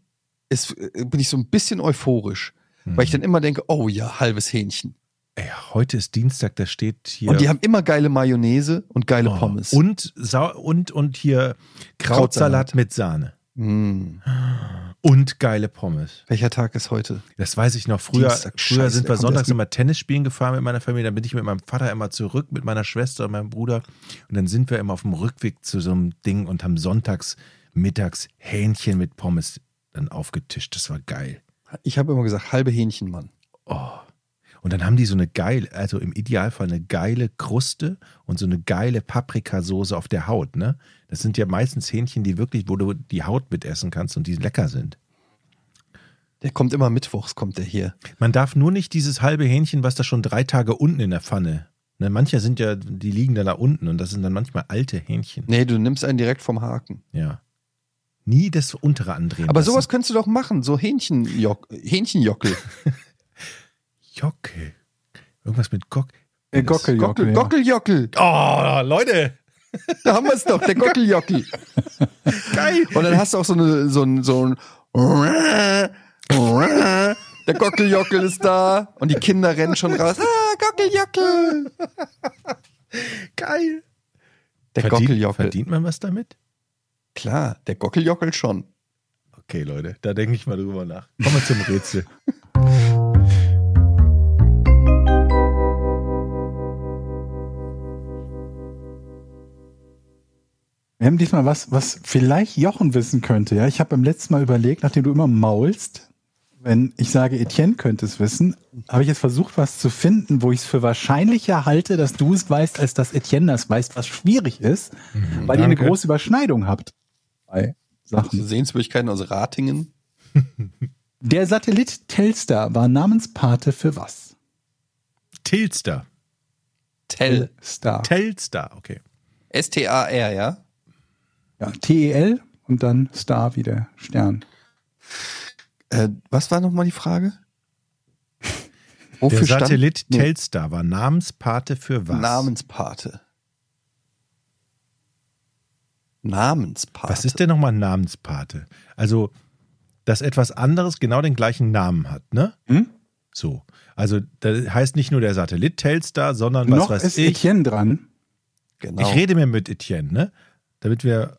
ist, äh, bin ich so ein bisschen euphorisch. Weil ich dann immer denke, oh ja, halbes Hähnchen. Ey, heute ist Dienstag, da steht hier. Und die haben immer geile Mayonnaise und geile Oh, Pommes. Und, und, und hier Krautsalat Krautsalat. mit Sahne. Mm. Und geile Pommes. Welcher Tag ist heute? Das weiß ich noch. Früher, Dienstag, früher Scheiße, sind wir sonntags immer Tennis spielen gefahren mit meiner Familie. Dann bin ich mit meinem Vater immer zurück, mit meiner Schwester und meinem Bruder. Und dann sind wir immer auf dem Rückweg zu so einem Ding und haben sonntags, mittags Hähnchen mit Pommes dann aufgetischt. Das war geil. Ich habe immer gesagt, halbe Hähnchen, Mann. Und dann haben die so eine geile, also im Idealfall eine geile Kruste und so eine geile Paprikasoße auf der Haut, ne? Das sind ja meistens Hähnchen, die wirklich, wo du die Haut mitessen kannst und die lecker sind. Der kommt immer mittwochs, kommt der hier. Man darf nur nicht dieses halbe Hähnchen, was da schon drei Tage unten in der Pfanne. Ne, manche sind ja, die liegen dann da unten und das sind dann manchmal alte Hähnchen. Nee, du nimmst einen direkt vom Haken. Ja. Nie das untere andrehen. Aber lassen. sowas könntest du doch machen, so Hähnchenjock, Hähnchenjockel. Jockel. Irgendwas mit Gock. Äh, Gockel, Gockel, ja. Gockeljockel. Oh, Leute. Da haben wir es doch, der Gockeljockel. Geil. Und dann hast du auch so, eine, so ein, so ein der Gockeljockel ist da und die Kinder rennen schon raus. Ah, Gockeljockel. Geil. Der Verdient, Gockeljockel. verdient man was damit? Klar, der Gockeljockel schon. Okay, Leute, da denke ich mal drüber nach. Kommen wir zum Rätsel. Wir haben diesmal was, was vielleicht Jochen wissen könnte. Ja, ich habe beim letzten Mal überlegt, nachdem du immer maulst, wenn ich sage, Etienne könnte es wissen, habe ich jetzt versucht, was zu finden, wo ich es für wahrscheinlicher halte, dass du es weißt, als dass Etienne das weiß, was schwierig ist, weil ihr eine danke. große Überschneidung habt bei Sachen. Sehenswürdigkeiten aus Ratingen. Der Satellit Telstar war Namenspate für was? Tilstar. Tell. Star. Telstar, okay. S-T-A-R, ja? Ja, T-E-L und dann Star wie der Stern. Äh, was war nochmal die Frage? Der Wofür Satellit Nee. Telstar war Namenspate für was? Namenspate. Namenspate. Was ist denn nochmal Namenspate? Also, dass etwas anderes genau den gleichen Namen hat, ne? Hm? So. Also, das heißt nicht nur der Satellit Telstar, sondern was Noch weiß ist ich. Etienne dran. Genau. Ich rede mir mit Etienne, ne? Damit wir.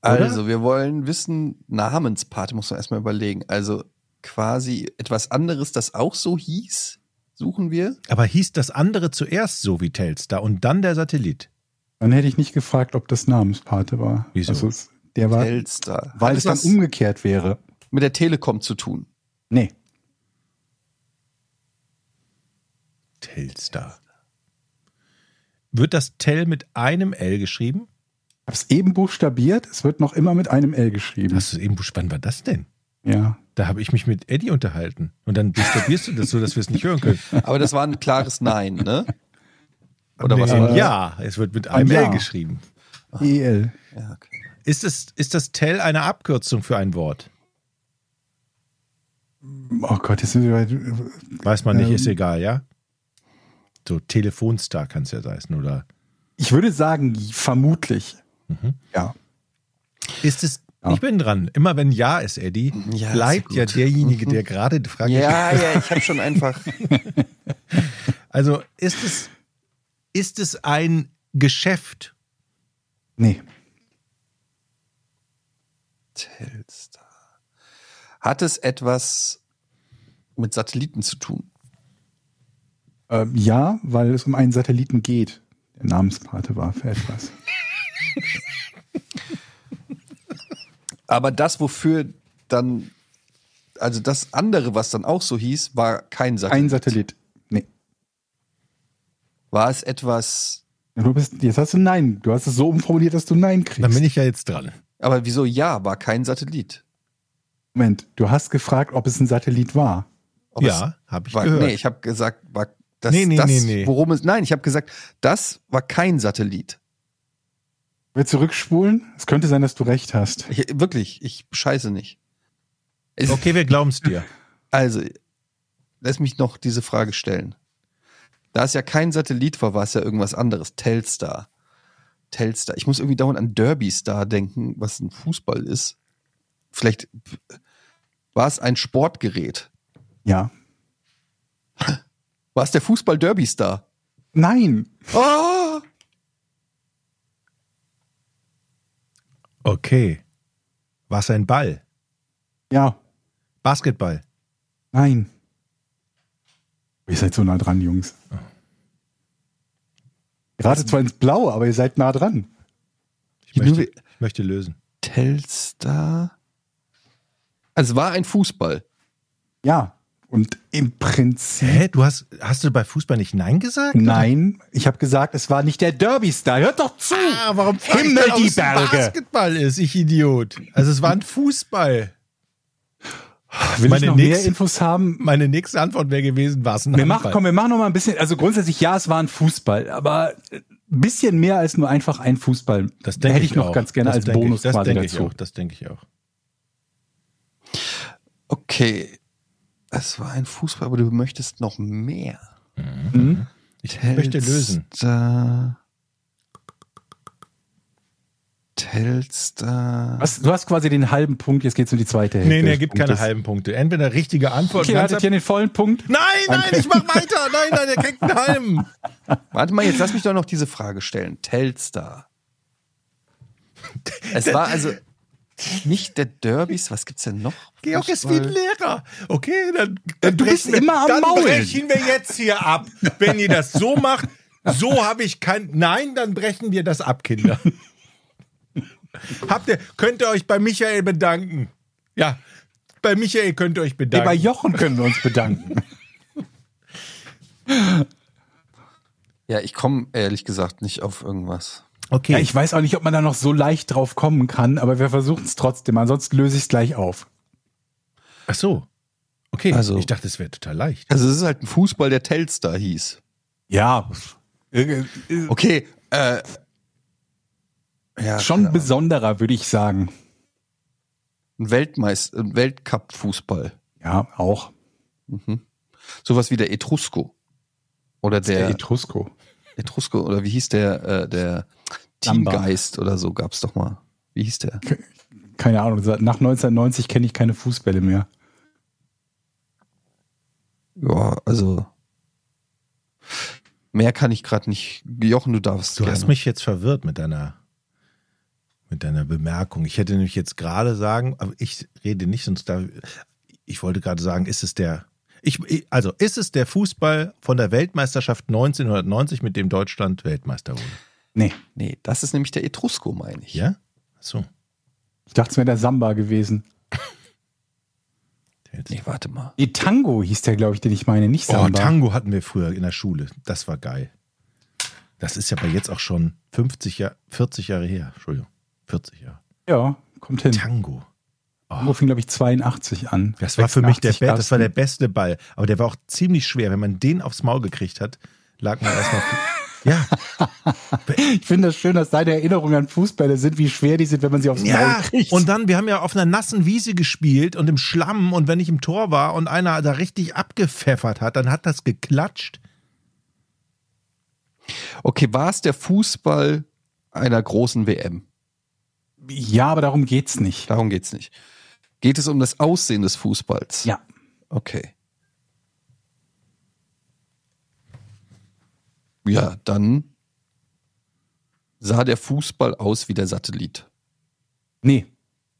Also, wir wollen wissen, Namenspate muss man erstmal überlegen. Also quasi etwas anderes, das auch so hieß, suchen wir. Aber hieß das andere zuerst so wie Telstar und dann der Satellit? Dann hätte ich nicht gefragt, ob das Namenspate war. Wieso? Also der war, Telstar. weil Hat es dann umgekehrt wäre. mit der Telekom zu tun. Nee. Telstar. Wird das Tel mit einem L geschrieben? Hab's eben buchstabiert, es wird noch immer mit einem L geschrieben. Hast du eben, wann war das denn? Ja. Da habe ich mich mit Eddie unterhalten. Und dann buchstabierst du das so, dass wir es nicht hören können. Aber das war ein klares Nein, ne? Oder nee, was war das? Ja, es wird mit einem Ja. L geschrieben. EL. Ja, okay. Ist, es, ist das Tell eine Abkürzung für ein Wort? Oh Gott, jetzt sind wir bei, Weiß man nicht, Ähm. ist egal, ja? So Telefonstar kann es ja sein, oder? Ich würde sagen, vermutlich. Mhm. Ja. Ist es. Ja. Ich bin dran. Immer wenn Ja ist, Eddie, Ja, bleibt ist ja derjenige, der gerade die Frage Ja, ja, ich habe schon einfach. Also ist es, ist es ein Geschäft? Nee. Telstar. Hat es etwas mit Satelliten zu tun? Ähm, ja, weil es um einen Satelliten geht. Der Namenspate war für etwas. Aber das, wofür dann, also das andere, was dann auch so hieß, war kein Satellit. Ein Satellit. Nee. War es etwas, Du bist, jetzt hast du Nein. Du hast es so umformuliert, dass du Nein kriegst. Dann bin ich ja jetzt dran. aber wieso ja, war kein Satellit? Moment, du hast gefragt, ob es ein Satellit war. Ob ja, habe ich war, gehört. Nee, ich habe gesagt, war das, Nee, nee, das nee, nee. worum es, nein, ich habe gesagt, das war kein Satellit. Wir zurückspulen? Es könnte sein, dass du recht hast. Ich, wirklich, ich scheiße nicht. Okay, wir glauben es dir. Also, lass mich noch diese Frage stellen. Da es ja kein Satellit war, war es ja irgendwas anderes. Telstar. Telstar. Ich muss irgendwie dauernd an Derby Star denken, was ein Fußball ist. Vielleicht war es ein Sportgerät. Ja. War es der Fußball Derby Star? Nein. Oh! Okay. War es ein Ball? Ja. Basketball? Nein. Ihr seid so nah dran, Jungs. Gerade zwar ins Blaue, aber ihr seid nah dran. Ich möchte, ich möchte lösen. Telstar. Also es war ein Fußball. Ja. Und im Prinzip. Hä? Du hast, hast du bei Fußball nicht Nein gesagt? Nein, ich habe gesagt, es war nicht der Derby-Star. Hört doch zu! Ah, warum Himmel, ich, die Berge. Basketball ist, ich Idiot. Also es war ein Fußball. Will Meine ich noch nächste- mehr Infos haben? Meine nächste Antwort wäre gewesen, war es ein Wir Handball. machen, komm, wir machen noch mal ein bisschen. Also grundsätzlich, ja, es war ein Fußball, aber ein bisschen mehr als nur einfach ein Fußball. Das denke hätte ich, noch auch. ganz gerne Das als Bonus ich, das quasi denke ich dazu. auch. Das denke ich auch. Okay. Es war ein Fußball, aber du möchtest noch mehr. Mhm. Ich möchte lösen. Telstar. Telstar. Was, du hast quasi den halben Punkt, jetzt geht's um die zweite Hälfte. Nee, nee, des gibt keine halben Punkte. Entweder richtige Antwort. Okay, hattet ihr den vollen Punkt? Nein, nein, Danke. ich mach weiter. Nein, nein, der kriegt einen halben. Warte mal, jetzt lass mich doch noch diese Frage stellen. Telstar. Es war also nicht der Derbys, was gibt's denn noch? Georg ist wie ein? Lehrer. Okay, dann, Äh, du bist brechen wir- immer am dann Maulen. brechen wir jetzt hier ab. Wenn ihr das so macht, so habe ich kein. Nein, dann brechen wir das ab, Kinder. Habt ihr, könnt ihr euch bei Michael bedanken? Ja, bei Michael könnt ihr euch Nee, bedanken. bei Jochen können wir uns bedanken. Ja, ich komme ehrlich gesagt nicht auf irgendwas. Okay, Ja, ich weiß auch nicht, ob man da noch so leicht drauf kommen kann, aber wir versuchen es trotzdem. Ansonsten löse ich es gleich auf. ach so. Okay, Also- ich dachte, es wäre total leicht. Also es ist halt ein Fußball, der Telstar hieß. Ja. Äh, äh, Okay, äh. Ja, Schon Ahnung. besonderer, würde ich sagen. ein Weltmeister, ein Weltcup-Fußball. Ja, auch. Mhm. Sowas wie der Etrusco. Oder Der der, Etrusko. Etrusco, oder wie hieß der, äh, der. Teamgeist oder so gab's doch mal. Wie hieß der? Keine Ahnung, nach 1990 kenne ich keine Fußbälle mehr. Ja, also. Mehr kann ich gerade nicht. Jochen, du darfst. Du gerne. hast mich jetzt verwirrt mit deiner, mit deiner Bemerkung. Ich hätte nämlich jetzt gerade sagen, aber ich rede nicht, sonst da. Ich wollte gerade sagen, ist es der. Ich, ich- also ist es der Fußball von der Weltmeisterschaft 1990, mit dem Deutschland Weltmeister wurde? Nee, Nee, das ist nämlich der Etrusco, meine ich. Ja? Ach So. ich dachte, es wäre der Samba gewesen. Jetzt. Nee, warte mal. Die Tango hieß der, glaube ich, den ich meine, nicht Oh, Samba. Tango hatten wir früher in der Schule. Das war geil. Das ist ja aber jetzt auch schon 50 Jahre, 40 Jahre her. Entschuldigung. 40 Jahre. ja, kommt hin. Tango. Irgendwo fing, glaube ich, 82 an. Das war für mich der 86 Be das war der beste Ball. Aber der war auch ziemlich schwer. Wenn man den aufs Maul gekriegt hat, lag man erstmal. Ja, Ich finde das schön, dass deine Erinnerungen an Fußbälle sind, wie schwer die sind, wenn man sie aufs Maul ja. kriegt. Und dann, wir haben ja auf einer nassen Wiese gespielt und im Schlamm und wenn ich im Tor war und einer da richtig abgepfeffert hat, dann hat das geklatscht. Okay, war es der Fußball einer großen WM? ja, aber darum geht's nicht. Darum geht's nicht. Geht es um das Aussehen des Fußballs? Ja. Okay. Ja, dann sah der Fußball aus wie der Satellit. Nee.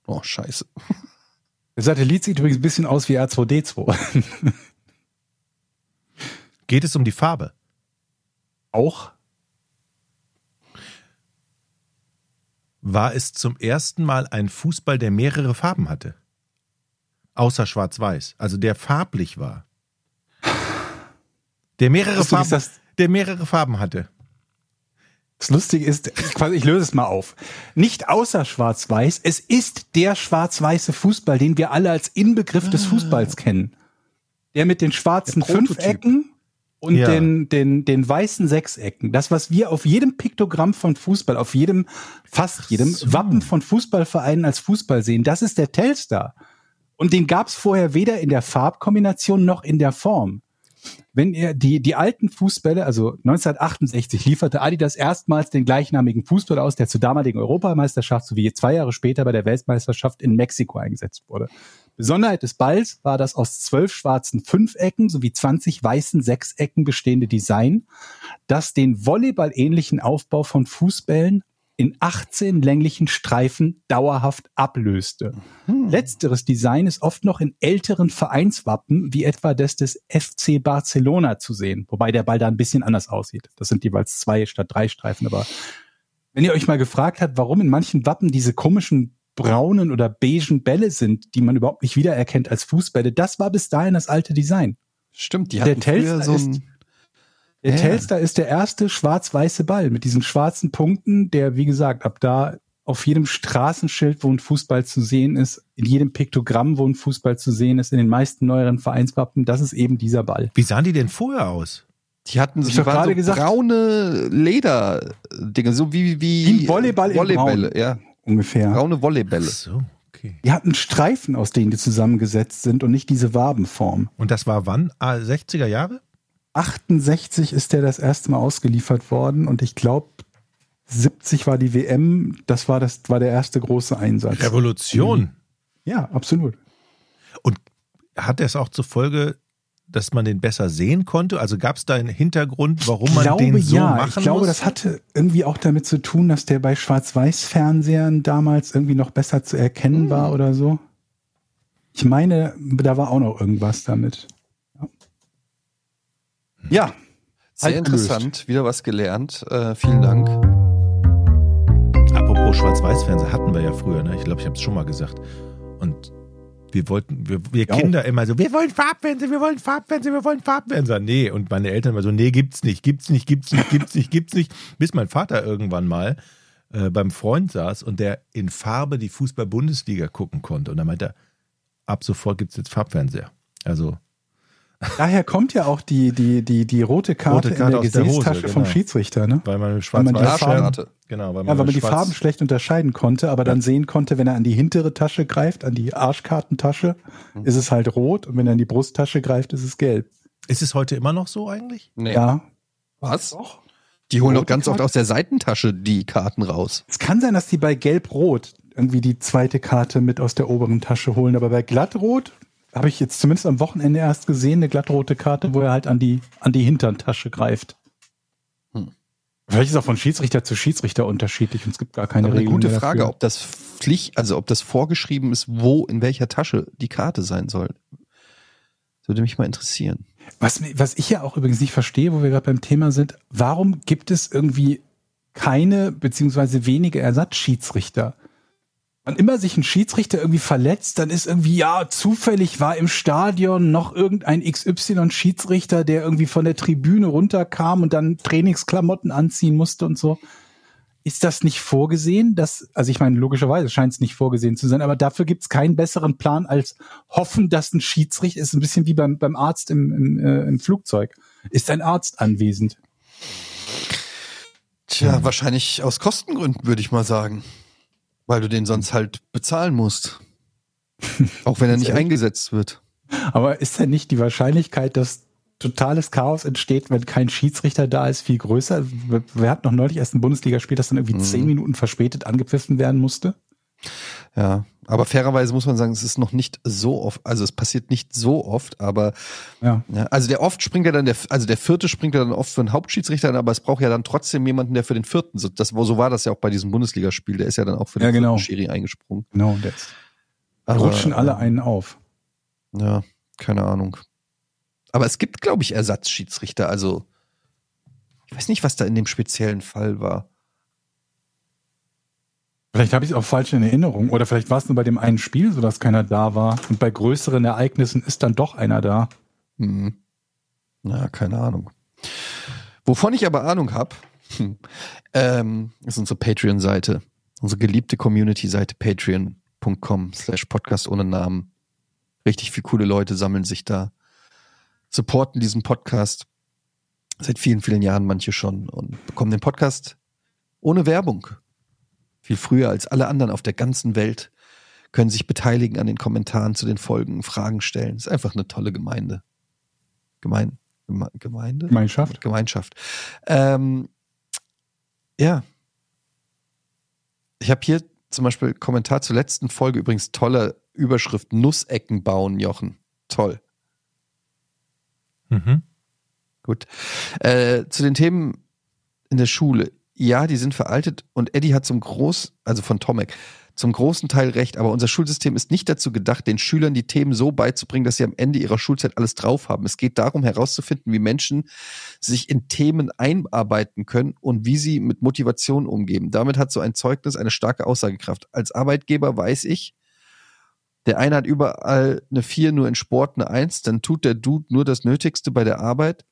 Oh, scheiße. Der Satellit sieht übrigens ein bisschen aus wie R2D2. Geht es um die Farbe? Auch? War es zum ersten Mal ein Fußball, der mehrere Farben hatte? Außer Schwarz-Weiß. Also der farblich war. Der mehrere, Farben, ist das- der mehrere Farben hatte. Das Lustige ist, ich, löse es mal auf. Nicht außer Schwarz-Weiß, es ist der schwarz-weiße Fußball, den wir alle als Inbegriff des Fußballs kennen. Der mit den schwarzen. Fünfecken und Ja. den, den, den weißen Sechsecken. Das, was wir auf jedem Piktogramm von Fußball, auf jedem, fast jedem so. Wappen von Fußballvereinen als Fußball sehen, das ist der Telstar. Und den gab es vorher weder in der Farbkombination noch in der Form. Wenn ihr die, die alten Fußbälle, also 1968 lieferte Adidas erstmals den gleichnamigen Fußball aus, der zur damaligen Europameisterschaft sowie zwei Jahre später bei der Weltmeisterschaft in Mexiko eingesetzt wurde. Besonderheit des Balls war das aus zwölf schwarzen Fünfecken sowie 20 weißen Sechsecken bestehende Design, das den Volleyball-ähnlichen Aufbau von Fußbällen in 18 länglichen Streifen dauerhaft ablöste. Letzteres Design ist oft noch in älteren Vereinswappen, wie etwa das des FC Barcelona zu sehen, wobei der Ball da ein bisschen anders aussieht. Das sind jeweils zwei statt drei Streifen, aber wenn ihr euch mal gefragt habt, warum in manchen Wappen diese komischen braunen oder beigen Bälle sind, die man überhaupt nicht wiedererkennt als Fußbälle, das war bis dahin das alte Design. Stimmt, die Der hatten früher Telstar so ein, Der Ja. Telstar ist der erste schwarz-weiße Ball mit diesen schwarzen Punkten, der, wie gesagt, ab da auf jedem Straßenschild, wo ein Fußball zu sehen ist, in jedem Piktogramm, wo ein Fußball zu sehen ist, in den meisten neueren Vereinswappen, das ist eben dieser Ball. Wie sahen die denn vorher aus? die hatten so, Ich die waren so gesagt- braune Leder-Dinge, so wie, wie, Wie ein Volleyball in Volleybälle, Braun. ja. Ungefähr. Braune Volleybälle. So, okay. Die hatten Streifen, aus denen die zusammengesetzt sind und nicht diese Wabenform. Und das war wann? Ah, 60er Jahre? 68 ist der das erste Mal ausgeliefert worden und ich glaube 70 war die WM, das war das war der erste große Einsatz. Revolution. Ja, absolut. Und hat das auch zur Folge, dass man den besser sehen konnte? Also gab es da einen Hintergrund, warum man glaube, den so ja. machen Ich glaube, musste? das hatte irgendwie auch damit zu tun, dass der bei Schwarz-Weiß-Fernsehern damals irgendwie noch besser zu erkennen Hm. war oder so. Ich meine, da war auch noch irgendwas damit. Ja. Ja. Sehr Halt gelöst. interessant, wieder was gelernt. Äh, vielen Dank. Apropos Schwarz-Weiß-Fernseher hatten wir ja früher, ne? Ich glaube, ich habe es schon mal gesagt. Und wir wollten, wir, wir Ja. Kinder immer so, wir wollen Farbfernsehen, wir wollen Farbfernsehen, wir wollen Farbfernsehen. Nee, und meine Eltern immer so, nee, gibt's nicht, gibt's nicht, gibt's nicht, gibt's nicht, gibt's nicht. Bis mein Vater irgendwann mal äh, beim Freund saß und der in Farbe die Fußball-Bundesliga gucken konnte. Und dann meinte er, ab sofort gibt's jetzt Farbfernseher. Also, Daher kommt ja auch die, die, die, die rote Karte, Rote Karte in der der Hose, Gesäßtasche vom genau. Schiedsrichter, ne? weil man Weil man die schwarz-weiß Farben- Arschkarte. Genau, weil man, Ja, weil man die schwarz- Farben schlecht unterscheiden konnte, aber dann sehen konnte, wenn er an die hintere Tasche greift, an die Arschkartentasche, Mhm. ist es halt rot und wenn er an die Brusttasche greift, ist es gelb. Ist es heute immer noch so eigentlich? Nee. Ja. Was? Doch. Die holen doch ganz oft Karte? aus der Seitentasche die Karten raus. Es kann sein, dass die bei gelb-rot irgendwie die zweite Karte mit aus der oberen Tasche holen, aber bei glattrot habe ich jetzt zumindest am Wochenende erst gesehen, eine glattrote Karte, wo er halt an die, an die Hinterntasche greift. Hm. Vielleicht ist auch von Schiedsrichter zu Schiedsrichter unterschiedlich und es gibt gar keine Aber eine gute Frage, dafür. ob das Pflicht, also ob das vorgeschrieben ist, wo, in welcher Tasche die Karte sein soll. Das würde mich mal interessieren. Was, was ich ja auch übrigens nicht verstehe, wo wir gerade beim Thema sind, warum gibt es irgendwie keine beziehungsweise wenige Ersatzschiedsrichter? Wann immer sich ein Schiedsrichter irgendwie verletzt, dann ist irgendwie, ja, zufällig war im Stadion noch irgendein XY-Schiedsrichter, der irgendwie von der Tribüne runterkam und dann Trainingsklamotten anziehen musste und so. ist das nicht vorgesehen? Dass, also ich meine, logischerweise scheint es nicht vorgesehen zu sein, aber dafür gibt es keinen besseren Plan als hoffen, dass ein Schiedsrichter ist ein bisschen wie beim, beim Arzt im, im, äh, im Flugzeug. Ist ein Arzt anwesend? Tja, wahrscheinlich aus Kostengründen, würde ich mal sagen. Weil du den sonst halt bezahlen musst. Auch wenn er nicht eingesetzt wird. Aber ist denn nicht die Wahrscheinlichkeit, dass totales Chaos entsteht, wenn kein Schiedsrichter da ist, viel größer? Wir hatten noch neulich erst ein Bundesligaspiel, das dann irgendwie Mhm. zehn Minuten verspätet angepfiffen werden musste. Ja, aber fairerweise muss man sagen, es ist noch nicht so oft, also es passiert nicht so oft, aber Ja. ja, also der oft springt ja dann der, also der vierte springt ja dann oft für den Hauptschiedsrichter, an, aber es braucht ja dann trotzdem jemanden, der für den vierten, so, das, so war das ja auch bei diesem Bundesligaspiel, der ist ja dann auch für den Ja, genau. vierten Schiri eingesprungen. Genau, und jetzt Aber, rutschen alle einen auf. Ja, keine Ahnung. Aber es gibt, glaube ich, Ersatzschiedsrichter, also ich weiß nicht, was da in dem speziellen Fall war. Vielleicht habe ich es auch falsch in Erinnerung. Oder vielleicht war es nur bei dem einen Spiel so, dass keiner da war. Und bei größeren Ereignissen ist dann doch einer da. Hm. Na, keine Ahnung. Wovon ich aber Ahnung habe, ähm, ist unsere Patreon-Seite. Unsere geliebte Community-Seite patreon.com slash podcast ohne Namen. Richtig viele coole Leute sammeln sich da, supporten diesen Podcast seit vielen, vielen Jahren manche schon und bekommen den Podcast ohne Werbung. Viel früher als alle anderen auf der ganzen Welt können sich beteiligen an den Kommentaren zu den Folgen, Fragen stellen. Ist einfach eine tolle Gemeinde. Gemein, Geme Gemeinde? Gemeinschaft. Gemeinschaft. Ähm, ja. Ich habe hier zum Beispiel Kommentar zur letzten Folge, übrigens tolle Überschrift, Nussecken bauen, Jochen. Toll. Mhm. Gut. Äh, zu den Themen in der Schule. Ja, die sind veraltet und Eddie hat zum Groß, also von Tomek, zum großen Teil recht, aber unser Schulsystem ist nicht dazu gedacht, den Schülern die Themen so beizubringen, dass sie am Ende ihrer Schulzeit alles drauf haben. Es geht darum, herauszufinden, wie Menschen sich in Themen einarbeiten können und wie sie mit Motivation umgehen. Damit hat so ein Zeugnis eine starke Aussagekraft. Als Arbeitgeber weiß ich, der eine hat überall eine 4, nur in Sport eine 1, dann tut der Dude nur das Nötigste bei der Arbeit.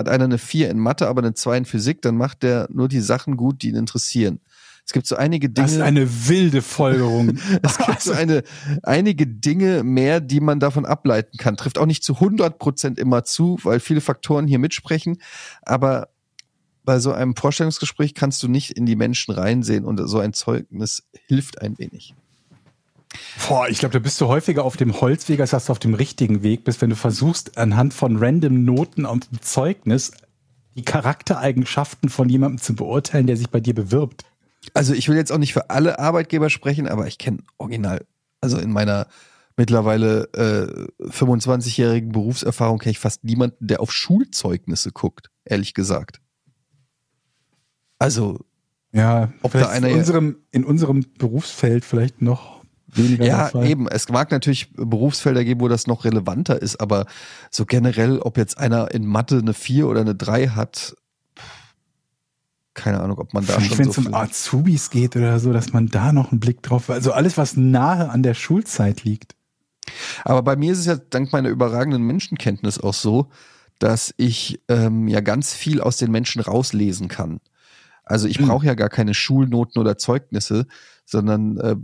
Hat einer eine 4 in Mathe, aber eine 2 in Physik, dann macht der nur die Sachen gut, die ihn interessieren. Es gibt so einige Dinge. Das ist eine wilde Folgerung. Es gibt so eine, einige Dinge mehr, die man davon ableiten kann. Trifft auch nicht zu 100 Prozent immer zu, weil viele Faktoren hier mitsprechen. Aber bei so einem Vorstellungsgespräch kannst du nicht in die Menschen reinsehen und so ein Zeugnis hilft ein wenig. Boah, ich glaube, da bist du häufiger auf dem Holzweg, als dass du auf dem richtigen Weg bist, wenn du versuchst, anhand von random Noten auf dem Zeugnis die Charaktereigenschaften von jemandem zu beurteilen, der sich bei dir bewirbt. Also ich will jetzt auch nicht für alle Arbeitgeber sprechen, aber ich kenne original, also in meiner mittlerweile äh, 25-jährigen Berufserfahrung kenne ich fast niemanden, der auf Schulzeugnisse guckt, ehrlich gesagt. Also Ja, Ob da einer- in unserem, in unserem Berufsfeld vielleicht noch weniger der Ja, Fall. eben. Es mag natürlich Berufsfelder geben, wo das noch relevanter ist, aber so generell, ob jetzt einer in Mathe eine 4 oder eine 3 hat, keine Ahnung, ob man da Vielleicht, schon wenn so es um viel- Azubis geht oder so, dass man da noch einen Blick drauf, also alles, was nahe an der Schulzeit liegt. Aber bei mir ist es ja dank meiner überragenden Menschenkenntnis auch so, dass ich ähm, ja ganz viel aus den Menschen rauslesen kann. Also ich Mhm. brauche ja gar keine Schulnoten oder Zeugnisse, sondern äh,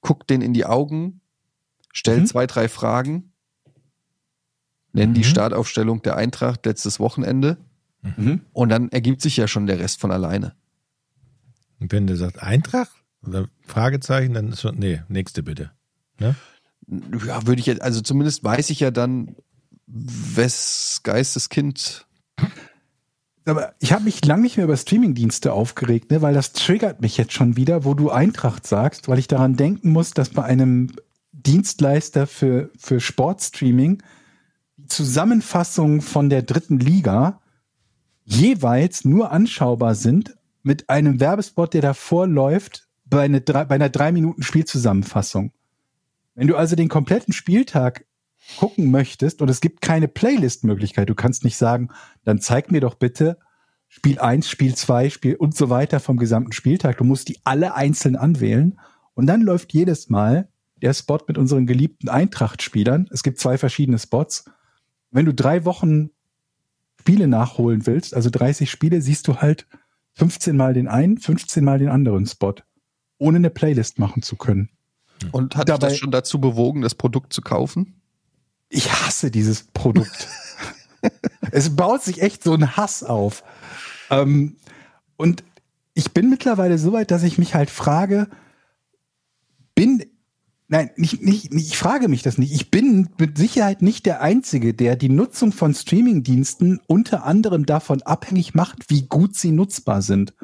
guck den in die Augen, stell Mhm. zwei, drei Fragen, nenne die Mhm. Startaufstellung der Eintracht letztes Wochenende Mhm. und dann ergibt sich ja schon der Rest von alleine. Und wenn der sagt Eintracht oder Fragezeichen, dann ist schon, nee, nächste bitte. Ne? Ja, würde ich jetzt, also zumindest weiß ich ja dann, wes Geisteskind Aber ich habe mich lange nicht mehr über Streamingdienste aufgeregt, ne, weil das triggert mich jetzt schon wieder, wo du Eintracht sagst, weil ich daran denken muss, dass bei einem Dienstleister für, für Sportstreaming die Zusammenfassungen von der dritten Liga jeweils nur anschaubar sind mit einem Werbespot, der davor läuft, bei, eine, bei einer drei Minuten Spielzusammenfassung. Wenn du also den kompletten Spieltag gucken möchtest und es gibt keine Playlist-Möglichkeit, du kannst nicht sagen, dann zeig mir doch bitte Spiel 1, Spiel 2, Spiel und so weiter vom gesamten Spieltag. Du musst die alle einzeln anwählen und dann läuft jedes Mal der Spot mit unseren geliebten Eintracht-Spielern. Es gibt zwei verschiedene Spots. Wenn du drei Wochen Spiele nachholen willst, also 30 Spiele, siehst du halt 15 mal den einen, 15 mal den anderen Spot, ohne eine Playlist machen zu können. Und hat dich das schon dazu bewogen, das Produkt zu kaufen? Ich hasse dieses Produkt. es baut sich echt so ein Hass auf. Ähm, und ich bin mittlerweile so weit, dass ich mich halt frage, bin, nein, nicht, nicht, nicht, ich frage mich das nicht. Ich bin mit Sicherheit nicht der Einzige, der die Nutzung von Streamingdiensten unter anderem davon abhängig macht, wie gut sie nutzbar sind.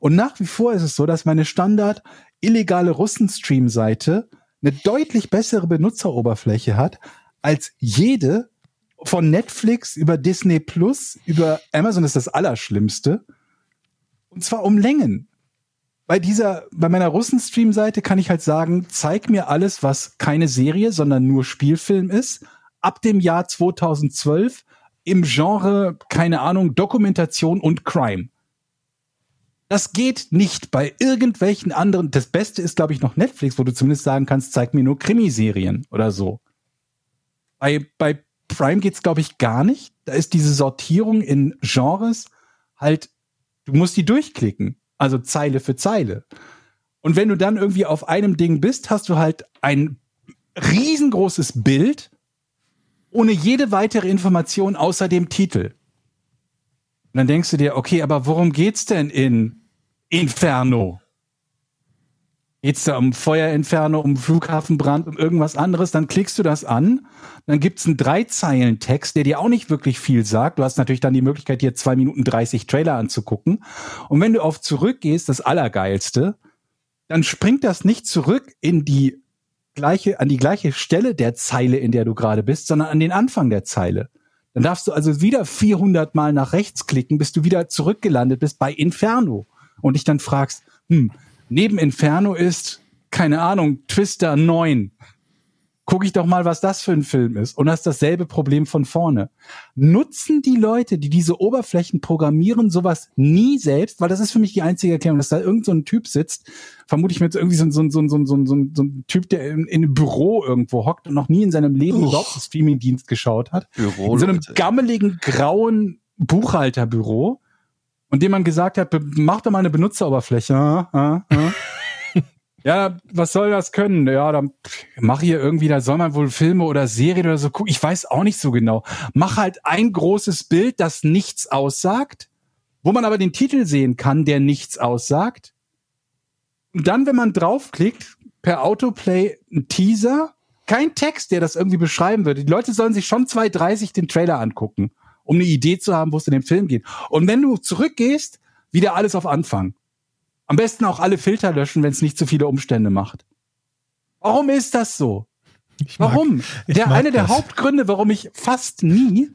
Und nach wie vor ist es so, dass meine Standard illegale Russen-Stream-Seite eine deutlich bessere Benutzeroberfläche hat als jede von Netflix über Disney Plus über Amazon ist das Allerschlimmste. Und zwar um Längen. Bei dieser, bei meiner Russen-Stream-Seite kann ich halt sagen, zeig mir alles, was keine Serie, sondern nur Spielfilm ist. Ab dem Jahr 2012 im Genre, keine Ahnung, Dokumentation und Crime. Das geht nicht bei irgendwelchen anderen. Das Beste ist, glaube ich, noch Netflix, wo du zumindest sagen kannst, zeig mir nur Krimiserien oder so. Bei, bei Prime geht's, glaube ich, gar nicht. Da ist diese Sortierung in Genres halt, du musst die durchklicken. Also Zeile für Zeile. Und wenn du dann irgendwie auf einem Ding bist, hast du halt ein riesengroßes Bild ohne jede weitere Information außer dem Titel. Und dann denkst du dir, okay, aber worum geht's denn in Inferno? Geht's da um Feuerinferno, um Flughafenbrand, um irgendwas anderes? Dann klickst du das an, dann gibt's einen Dreizeilen-Text, der dir auch nicht wirklich viel sagt. Du hast natürlich dann die Möglichkeit, dir zwei Minuten 30 Trailer anzugucken. Und wenn du auf zurückgehst, das Allergeilste, dann springt das nicht zurück in die gleiche, an die gleiche Stelle der Zeile, in der du gerade bist, sondern an den Anfang der Zeile. Dann darfst du also wieder 400 Mal nach rechts klicken, bis du wieder zurückgelandet bist bei Inferno. Und dich dann fragst, hm, neben Inferno ist, keine Ahnung, Twister 9. Guck ich doch mal, was das für ein Film ist. Und hast dasselbe Problem von vorne. Nutzen die Leute, die diese Oberflächen programmieren, sowas nie selbst? Weil das ist für mich die einzige Erklärung, dass da irgend so ein Typ sitzt, vermute ich mir jetzt irgendwie so, ein- so, so, so, so, so, so ein Typ, der in, in einem Büro irgendwo hockt und noch nie in seinem Leben überhaupt einen Streamingdienst geschaut hat Büro, in so einem gammeligen grauen Buchhalterbüro und dem man gesagt hat, mach doch mal eine Benutzeroberfläche. Ah, ah, ah. ja, was soll das können? Ja, dann mach hier irgendwie, da soll man wohl Filme oder Serien oder so gucken. Ich weiß auch nicht so genau. Mach halt ein großes Bild, das nichts aussagt, wo man aber den Titel sehen kann, der nichts aussagt. Und dann, wenn man draufklickt, per Autoplay ein Teaser, kein Text, der das irgendwie beschreiben würde. Die Leute sollen sich schon 2.30 den Trailer angucken, um eine Idee zu haben, wo es in dem Film geht. Und wenn du zurückgehst, wieder alles auf Anfang. Am besten auch alle Filter löschen, wenn es nicht zu viele Umstände macht. Warum ist das so? Ich mag- Warum? ich Der mag eine der das. Hauptgründe, warum ich fast nie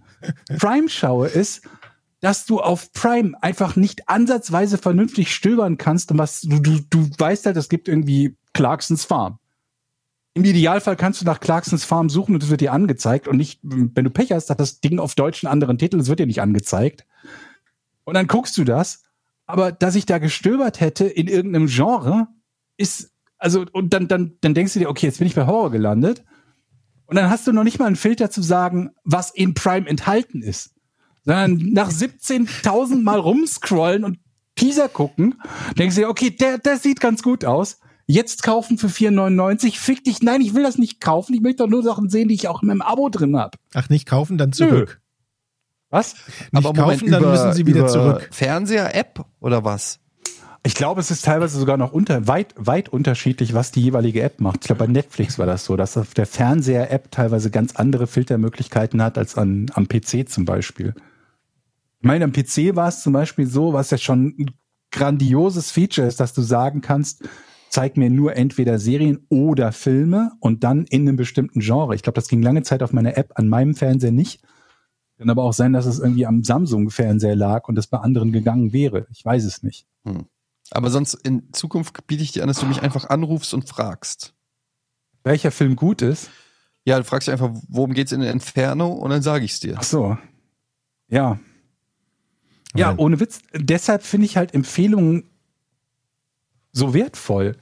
Prime schaue, ist, dass du auf Prime einfach nicht ansatzweise vernünftig stöbern kannst und was du, du, du weißt halt, es gibt irgendwie Clarksons Farm. Im Idealfall kannst du nach Clarksons Farm suchen und es wird dir angezeigt und nicht, wenn du Pech hast, hat das Ding auf Deutsch einen anderen Titel, es wird dir nicht angezeigt. Und dann guckst du das, aber dass ich da gestöbert hätte in irgendeinem Genre, ist, also, und dann, dann, dann denkst du dir, okay, jetzt bin ich bei Horror gelandet. Und dann hast du noch nicht mal einen Filter zu sagen, was in Prime enthalten ist. Sondern nach 17.000 Mal rumscrollen und Teaser gucken, denkst du dir, okay, der, der sieht ganz gut aus. Jetzt kaufen für 4,99. Fick dich, nein, ich will das nicht kaufen. Ich möchte doch nur Sachen sehen, die ich auch in meinem Abo drin habe. Ach, nicht kaufen, dann zurück. Was? Nicht kaufen, dann müssen sie wieder über zurück. Fernseher-App oder was? Ich glaube, es ist teilweise sogar noch unter, weit, weit unterschiedlich, was die jeweilige App macht. Ich glaube, bei Netflix war das so, dass auf der Fernseher-App teilweise ganz andere Filtermöglichkeiten hat als an, am PC zum Beispiel. Ich meine, am PC war es zum Beispiel so, was ja schon ein grandioses Feature ist, dass du sagen kannst, zeig mir nur entweder Serien oder Filme und dann in einem bestimmten Genre. Ich glaube, das ging lange Zeit auf meiner App, an meinem Fernseher nicht. Kann aber auch sein, dass es irgendwie am Samsung-Fernseher lag und es bei anderen gegangen wäre. Ich weiß es nicht. Aber sonst in Zukunft biete ich dir an, dass du mich einfach anrufst und fragst. Welcher Film gut ist? Ja, du fragst dich einfach, worum geht's in Inferno und dann sage ich's dir. Ach so. Ja. Ja, Nein. ohne Witz. Deshalb finde ich halt Empfehlungen so wertvoll.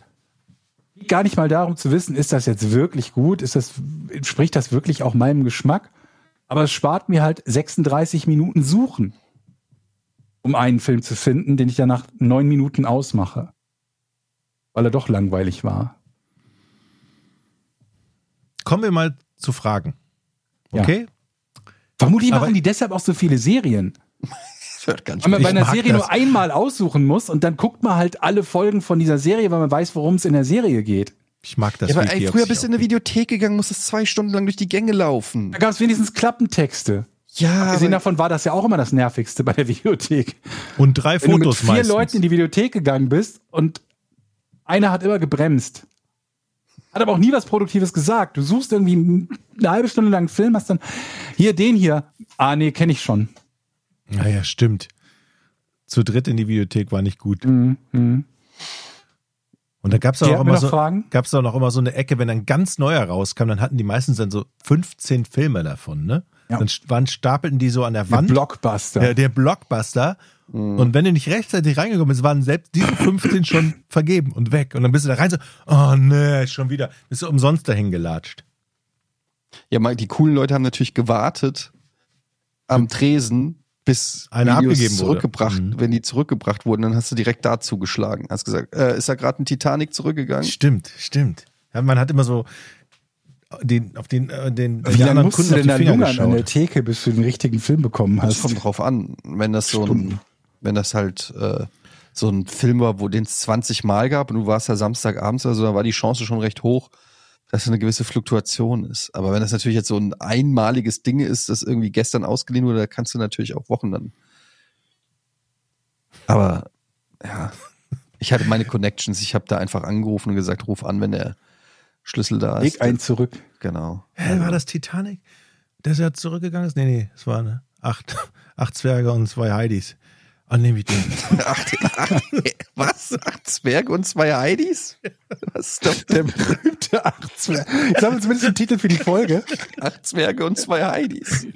Geht Gar nicht mal darum zu wissen, ist das jetzt wirklich gut? Ist das, entspricht das wirklich auch meinem Geschmack? Aber es spart mir halt 36 Minuten Suchen. um einen Film zu finden, den ich dann nach neun Minuten ausmache. Weil er doch langweilig war. Kommen wir mal zu Fragen. Okay? Vermutlich Aber- machen die deshalb auch so viele Serien. Gar nicht Weil man bei einer Serie das. nur einmal aussuchen muss und dann guckt man halt alle Folgen von dieser Serie, weil man weiß, worum es in der Serie geht. Ich mag das. Ja, aber ey, früher bist du in eine. Videothek gegangen, musstest zwei Stunden lang durch die Gänge laufen. Da gab es wenigstens Klappentexte. Ja, Abgesehen davon war das ja auch immer das Nervigste bei der Videothek. Und drei Wenn du mit Fotos vier meistens. Leuten in die Videothek gegangen bist und einer hat immer gebremst. Hat aber auch nie was Produktives gesagt. Du suchst irgendwie eine halbe Stunde lang einen Film, hast dann hier den hier. Ah, nee, kenne ich schon. Naja, stimmt. Zu dritt in die Videothek war nicht gut. Mhm. mhm. Und da gab es auch immer noch so, gab's auch noch immer so eine Ecke, wenn ein ganz neuer rauskam, dann hatten die meistens dann so 15 Filme davon, ne? Ja. Dann waren, stapelten die so an der Der Wand. Blockbuster. Der, der Blockbuster. Und wenn du nicht rechtzeitig reingekommen bist, waren selbst diese 15 schon vergeben und weg. Und dann bist du da rein so, oh nee, schon wieder. Bist du umsonst dahin gelatscht. ja, mal, die coolen Leute haben natürlich gewartet am Tresen, bis Einer Videos abgegeben wurde. zurückgebracht, Mhm. wenn die zurückgebracht wurden, dann hast du direkt da zugeschlagen. Hast gesagt, äh, ist da gerade ein Titanic zurückgegangen? Stimmt, stimmt. Ja, man hat immer so den, auf den, äh, den, Wie den lange anderen musst du Kunden auf denn die da Finger an der. Theke, bis du den richtigen Film bekommen Das hast? kommt drauf an. Wenn das so ein, wenn das halt äh, so ein Film war, wo den es 20 Mal gab und du warst ja Samstagabends, also da war die Chance schon recht hoch, dass eine gewisse Fluktuation ist. Aber wenn das natürlich jetzt so ein einmaliges Ding ist, das irgendwie gestern ausgeliehen wurde, da kannst du natürlich auch Wochen dann. Aber ja, ich hatte meine Connections, ich habe da einfach angerufen und gesagt, ruf an, wenn der Schlüssel da ist. Leg einen zurück. Genau. Hä, war das Titanic? Der ja zurückgegangen ist? Nee, nee, es waren ne, acht, acht Zwerge und zwei Heidis. Ah, nehme ich den. Acht, acht, was? Acht Zwerge und zwei Heidis? Was ist das Der berühmte Achtzwerg. Jetzt haben wir zumindest den Titel für die Folge. Acht Zwerge und zwei Heidis.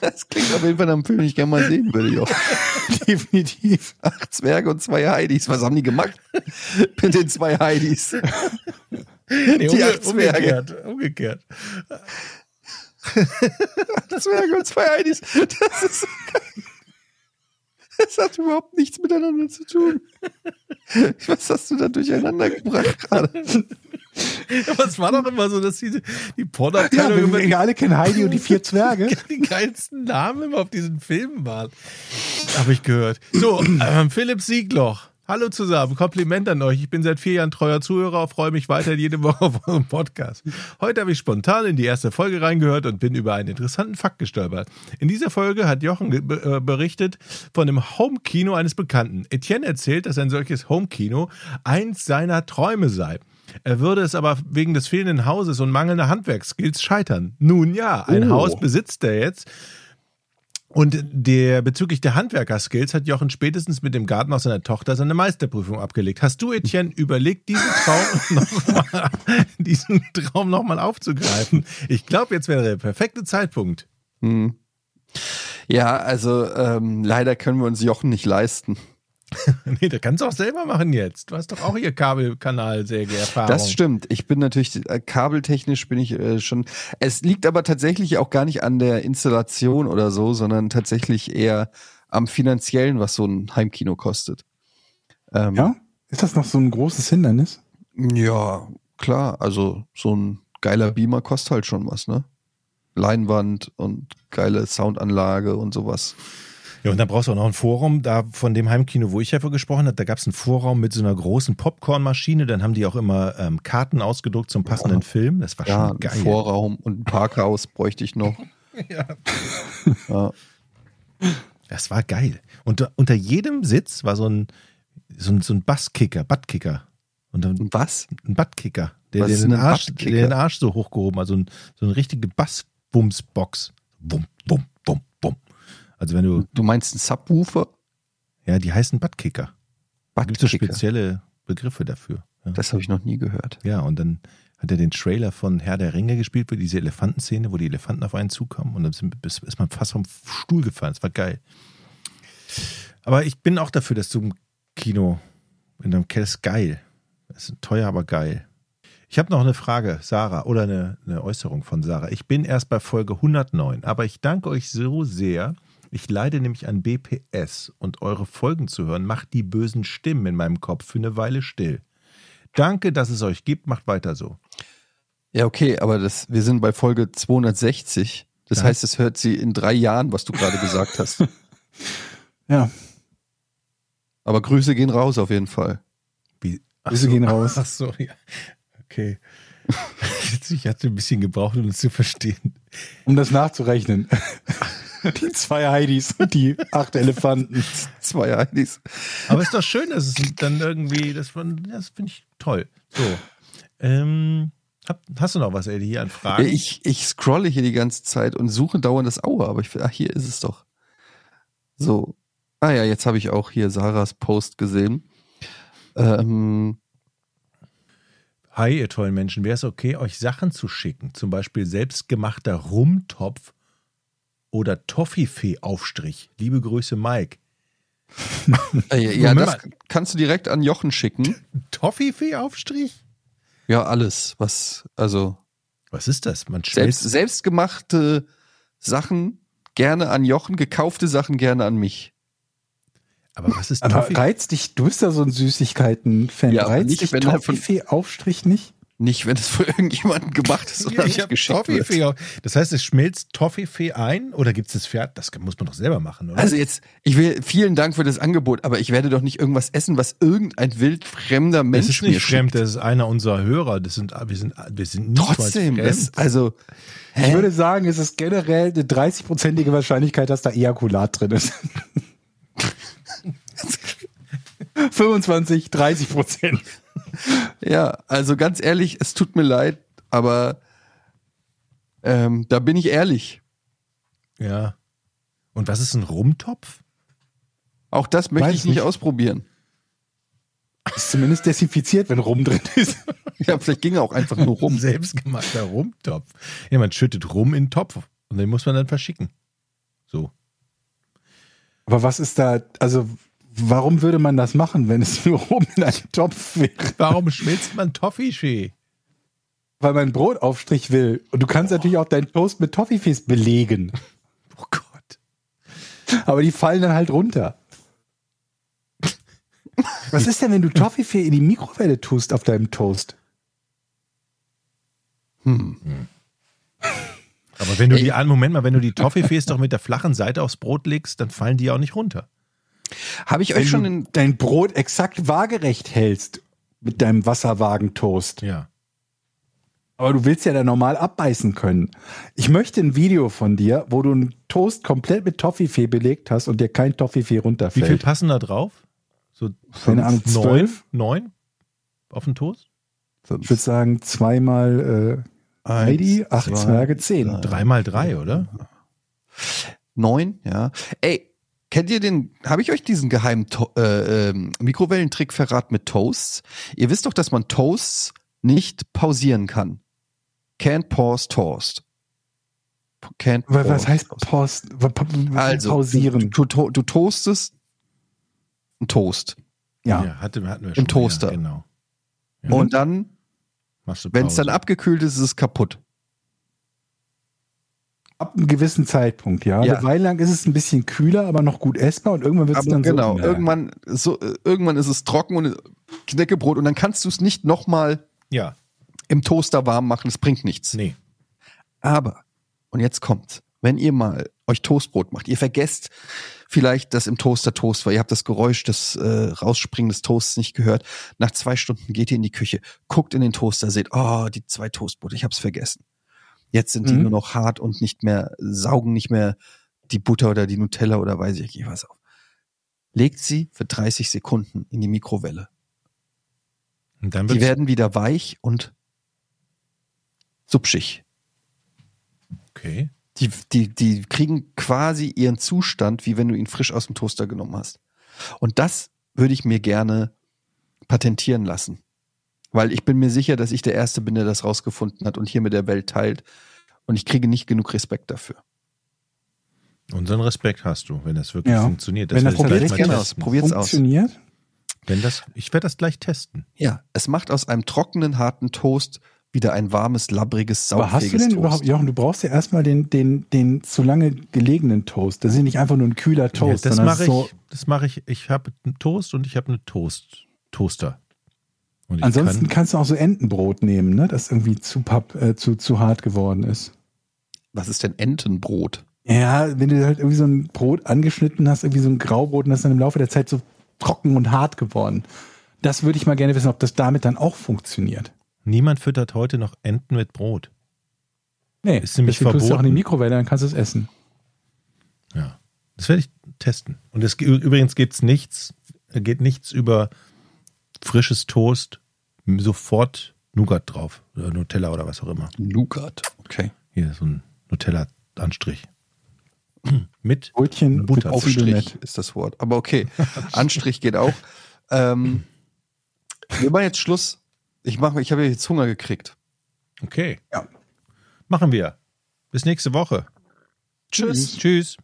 Das klingt auf jeden Fall nach einem Film, den ich gerne mal sehen würde, Joch. Definitiv. Acht Zwerge und zwei Heidis. Was haben die gemacht? Mit den zwei Heidis. Nee, Die acht Zwerge. Umgekehrt. umgekehrt. Acht Zwerge und zwei Heidis. Das ist. Das hat überhaupt nichts miteinander zu tun. Was hast du da durcheinander gebracht gerade? Aber es war doch immer so, dass die, die Ja, Pornoabteilung wir, immer wir alle kennen Heidi und die vier Zwerge. die geilsten Namen immer auf diesen Filmen waren. Habe ich gehört. So, ähm, Philipp Siegloch. Hallo zusammen, Kompliment an euch. Ich bin seit vier Jahren treuer Zuhörer, freue mich weiter jede Woche auf euren Podcast. Heute habe ich spontan in die erste Folge reingehört und bin über einen interessanten Fakt gestolpert. In dieser Folge hat Jochen äh, berichtet von dem Homekino eines Bekannten. Etienne erzählt, dass ein solches Homekino eins seiner Träume sei. Er würde es aber wegen des fehlenden Hauses und mangelnder Handwerksskills scheitern. Nun ja, ein Oh. Haus besitzt er jetzt. Und der bezüglich der Handwerkerskills hat Jochen spätestens mit dem Garten aus seiner Tochter seine Meisterprüfung abgelegt. Hast du, Etienne, überlegt, diesen Traum nochmal diesen Traum noch mal aufzugreifen? Ich glaube, jetzt wäre der perfekte Zeitpunkt. Hm. Ja, also ähm, leider können wir uns Jochen nicht leisten. Nee, das kannst du auch selber machen jetzt. Du hast doch auch hier Kabelkanalsäge-Erfahrung. Das stimmt. Ich bin natürlich äh, kabeltechnisch bin ich äh, schon. Es liegt aber tatsächlich auch gar nicht an der Installation oder so, sondern tatsächlich eher am finanziellen, was so ein Heimkino kostet. Ähm, Ja? Ist das noch so ein großes Hindernis? Ja, klar. Also so ein geiler Beamer kostet halt schon was, ne? Leinwand und geile Soundanlage und sowas. Ja, und dann brauchst du auch noch ein Vorraum. Da von dem Heimkino, wo ich ja gesprochen habe, da gab es einen Vorraum mit so einer großen Popcornmaschine. Dann haben die auch immer ähm, Karten ausgedruckt zum passenden Film. Das war Ja, schon ein geil. Vorraum und ein Parkhaus bräuchte ich noch. Ja. Ja. Das war geil. Und unter jedem Sitz war so ein, so ein, so ein Basskicker, Buttkicker. Und dann was? ein Buttkicker, der, der, den ein Arsch, Buttkicker? der den Arsch so hochgehoben hat. So, ein, so eine richtige Bassbumsbox. Bum, bum, bum, bum. Also wenn du, Du meinst einen Subwoofer? ja, die heißen Buttkicker. Da gibt es so Buttkicker. spezielle Begriffe dafür. Ja. Das habe ich noch nie gehört. ja, und dann hat er den Trailer von Herr der Ringe gespielt, wo diese Elefantenszene, wo die Elefanten auf einen zukommen und dann ist man fast vom Stuhl gefallen. Das war geil. Aber ich bin auch dafür, dass du im Kino in einem Keller ist geil. Das ist teuer, aber geil. Ich habe noch eine Frage, Sarah, oder eine, eine Äußerung von Sarah. Ich bin erst bei Folge 109, aber ich danke euch so sehr. Ich leide nämlich an BPS und eure Folgen zu hören macht die bösen Stimmen in meinem Kopf für eine Weile still. Danke, dass es euch gibt. Macht weiter so. Ja, okay, aber das, wir sind bei Folge 260. Das Ja. heißt, es hört sie in drei Jahren, was du gerade gesagt hast. Ja, Aber Grüße gehen raus auf jeden Fall. Wie? Grüße so, gehen raus. Ach so, ja. Okay. Ich hatte ein bisschen gebraucht, um es zu verstehen. um das nachzurechnen. Die zwei Heidis und die acht Elefanten. Zwei Heidis. Aber ist doch schön, dass es dann irgendwie, das, das finde ich toll. So. Ähm, hab, hast du noch was, Eddie, hier an Fragen? Ich, ich scrolle hier die ganze Zeit und suche dauernd das Auge, aber ich finde, ach, hier ist es doch. So. Ah ja, jetzt habe ich auch hier Sarahs Post gesehen. Ähm, Hi, ihr tollen Menschen. Wäre es okay, euch Sachen zu schicken? Zum Beispiel selbstgemachter Rumtopf oder Toffifee-Aufstrich. Liebe Grüße, Mike. äh, ja, Moment das kannst du direkt an Jochen schicken. Toffifee-Aufstrich? Ja, alles, was, also Was ist das? Man selbst, selbstgemachte Sachen gerne an Jochen, gekaufte Sachen gerne an mich. Aber was ist Aber Toffee? reizt dich, du bist ja so ein Süßigkeiten-Fan. Ja, reizt nicht, dich Toffifee-Aufstrich nicht? Nicht, wenn es von irgendjemandem gemacht ist oder Ja, ich nicht geschickt wird. Toffifee. auf- Das heißt, es schmilzt Toffifee ein oder gibt es das Pferd? Das muss man doch selber machen, oder? Also jetzt, ich will, vielen Dank für das Angebot, aber ich werde doch nicht irgendwas essen, was irgendein wildfremder Mensch das ist nicht fremd, schickt. das ist einer unserer Hörer. Das sind, wir sind, wir sind nicht Trotzdem, fremd. das, also, Ich hä? würde sagen, es ist generell eine 30-prozentige Wahrscheinlichkeit, dass da Ejakulat drin ist. 25, 30 Prozent. Ja, also ganz ehrlich, es tut mir leid, aber ähm, da bin ich ehrlich. Ja. Und was ist ein Rumtopf? Auch das möchte Weiß ich nicht nicht. ausprobieren. Ist zumindest desinfiziert, wenn Rum drin ist. Ja, vielleicht ging er auch einfach nur rum. Selbstgemachter Rumtopf. Ja, man schüttet Rum in den Topf und den muss man dann verschicken. So. Aber was ist da, also warum würde man das machen, wenn es nur Rum in einem Topf wäre? Warum schmilzt man Toffifee? Weil man Brotaufstrich will. Und du kannst natürlich auch deinen Toast mit Toffifees belegen. Oh Gott. Aber die fallen dann halt runter. Was ist denn, wenn du Toffifee in die Mikrowelle tust auf deinem Toast? Aber wenn du die Moment mal, wenn du die Toffifees doch mit der flachen Seite aufs Brot legst, dann fallen die ja auch nicht runter. Habe ich euch schon in, dein Brot exakt waagerecht hältst mit deinem Wasserwagen-Toast. Ja. Aber du willst ja da normal abbeißen können. Ich möchte ein Video von dir, wo du einen Toast komplett mit Toffifee belegt hast und dir kein Toffifee Wie runterfällt. viel passen da drauf? So Keine Ahnung, neun? zwölf? Neun? Auf den Toast? Ich würde sagen, zweimal äh, Heidi, acht zwei, Zwerge, zehn. Drei mal drei, oder? neun, ja. Ey, kennt ihr den, habe ich euch diesen geheimen to äh, ähm, Mikrowellentrick verraten mit Toasts? Ihr wisst doch, dass man Toasts nicht pausieren kann. Can't pause toast. Can't Was, was pause heißt toast. Post, wa- pa- Also, pausieren? Du, du, du toastest einen Toast. ja. hatte, hatten wir Im schon. Toaster. Ja, genau. Ja. Und dann, wenn es dann Pause. abgekühlt ist, ist es kaputt. Ab einem gewissen Zeitpunkt, ja. Ja. Eine Weile lang ist es ein bisschen kühler, aber noch gut essbar und irgendwann wird es dann genau, so. irgendwann, so, irgendwann ist es trocken und Knäckebrot und dann kannst du es nicht nochmal Ja, im Toaster warm machen. Es bringt nichts. nee. Aber, und jetzt kommt, wenn ihr mal euch Toastbrot macht, ihr vergesst vielleicht, dass im Toaster Toast war. Ihr habt das Geräusch des äh, Rausspringen des Toasts nicht gehört. Nach zwei Stunden geht ihr in die Küche, guckt in den Toaster, seht, oh, die zwei Toastbrote, ich hab's vergessen. Jetzt sind die Mhm. nur noch hart und nicht mehr, saugen nicht mehr die Butter oder die Nutella oder weiß ich nicht was auf. Legt sie für 30 Sekunden in die Mikrowelle. Die werden wieder weich und supschig. okay. Die, die, die kriegen quasi ihren Zustand, wie wenn du ihn frisch aus dem Toaster genommen hast. Und das würde ich mir gerne patentieren lassen. Weil ich bin mir sicher, dass ich der Erste bin, der das rausgefunden hat und hier mit der Welt teilt. Und ich kriege nicht genug Respekt dafür. Unseren Respekt hast du, wenn das wirklich Ja. funktioniert. Wenn das werde ich Probiert's gerne aus. Probiert's aus. Funktioniert? Wenn das, ich werde das gleich testen. Ja, es macht aus einem trockenen, harten Toast wieder ein warmes, labbriges, Aber hast du denn Toast. überhaupt, Jochen, du brauchst ja erstmal den, den, den zu lange gelegenen Toast. Das ist ja nicht einfach nur ein kühler Toast, ja, das mache ich. so. Das mache ich. Ich habe einen Toast und ich habe eine Toast Toaster. Ansonsten kann, kannst du auch so Entenbrot nehmen, ne? Das irgendwie zu, papp, äh, zu, zu hart geworden ist. Was ist denn Entenbrot? Ja, wenn du halt irgendwie so ein Brot angeschnitten hast, irgendwie so ein Graubrot und das ist dann im Laufe der Zeit so trocken und hart geworden. Das würde ich mal gerne wissen, ob das damit dann auch funktioniert. niemand füttert heute noch Enten mit Brot. Nee, Ist nämlich deswegen tust du auch in die verboten. Mikrowelle, dann kannst du es essen. Ja. Das werde ich testen. Und es, übrigens geht's nichts, geht nichts über frisches Toast, sofort Nougat drauf. Oder Nutella oder was auch immer. Nougat. Okay. Hier so ein Nutella-Anstrich. Mit Brötchen Butter. Zwiebelnett. ist das Wort. Aber okay. Anstrich geht auch. Ähm, wir machen jetzt Schluss. Ich mache, ich habe jetzt Hunger gekriegt. Okay. Ja. Machen wir. Bis nächste Woche. Tschüss. Tschüss.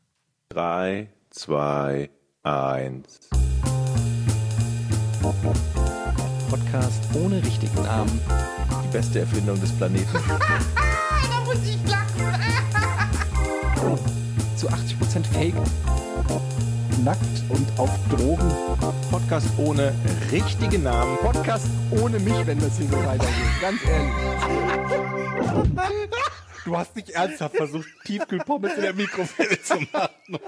3, 2, 1. Podcast ohne richtigen Namen. Die beste Erfindung des Planeten. Da muss ich lachen. Zu 80% Fake. Nackt und auf Drogen. Podcast ohne richtigen Namen. Podcast ohne mich, wenn das hier so weitergeht. Ganz ehrlich. Du hast nicht ernsthaft versucht, Tiefkühlpommes in der Mikrowelle zu machen.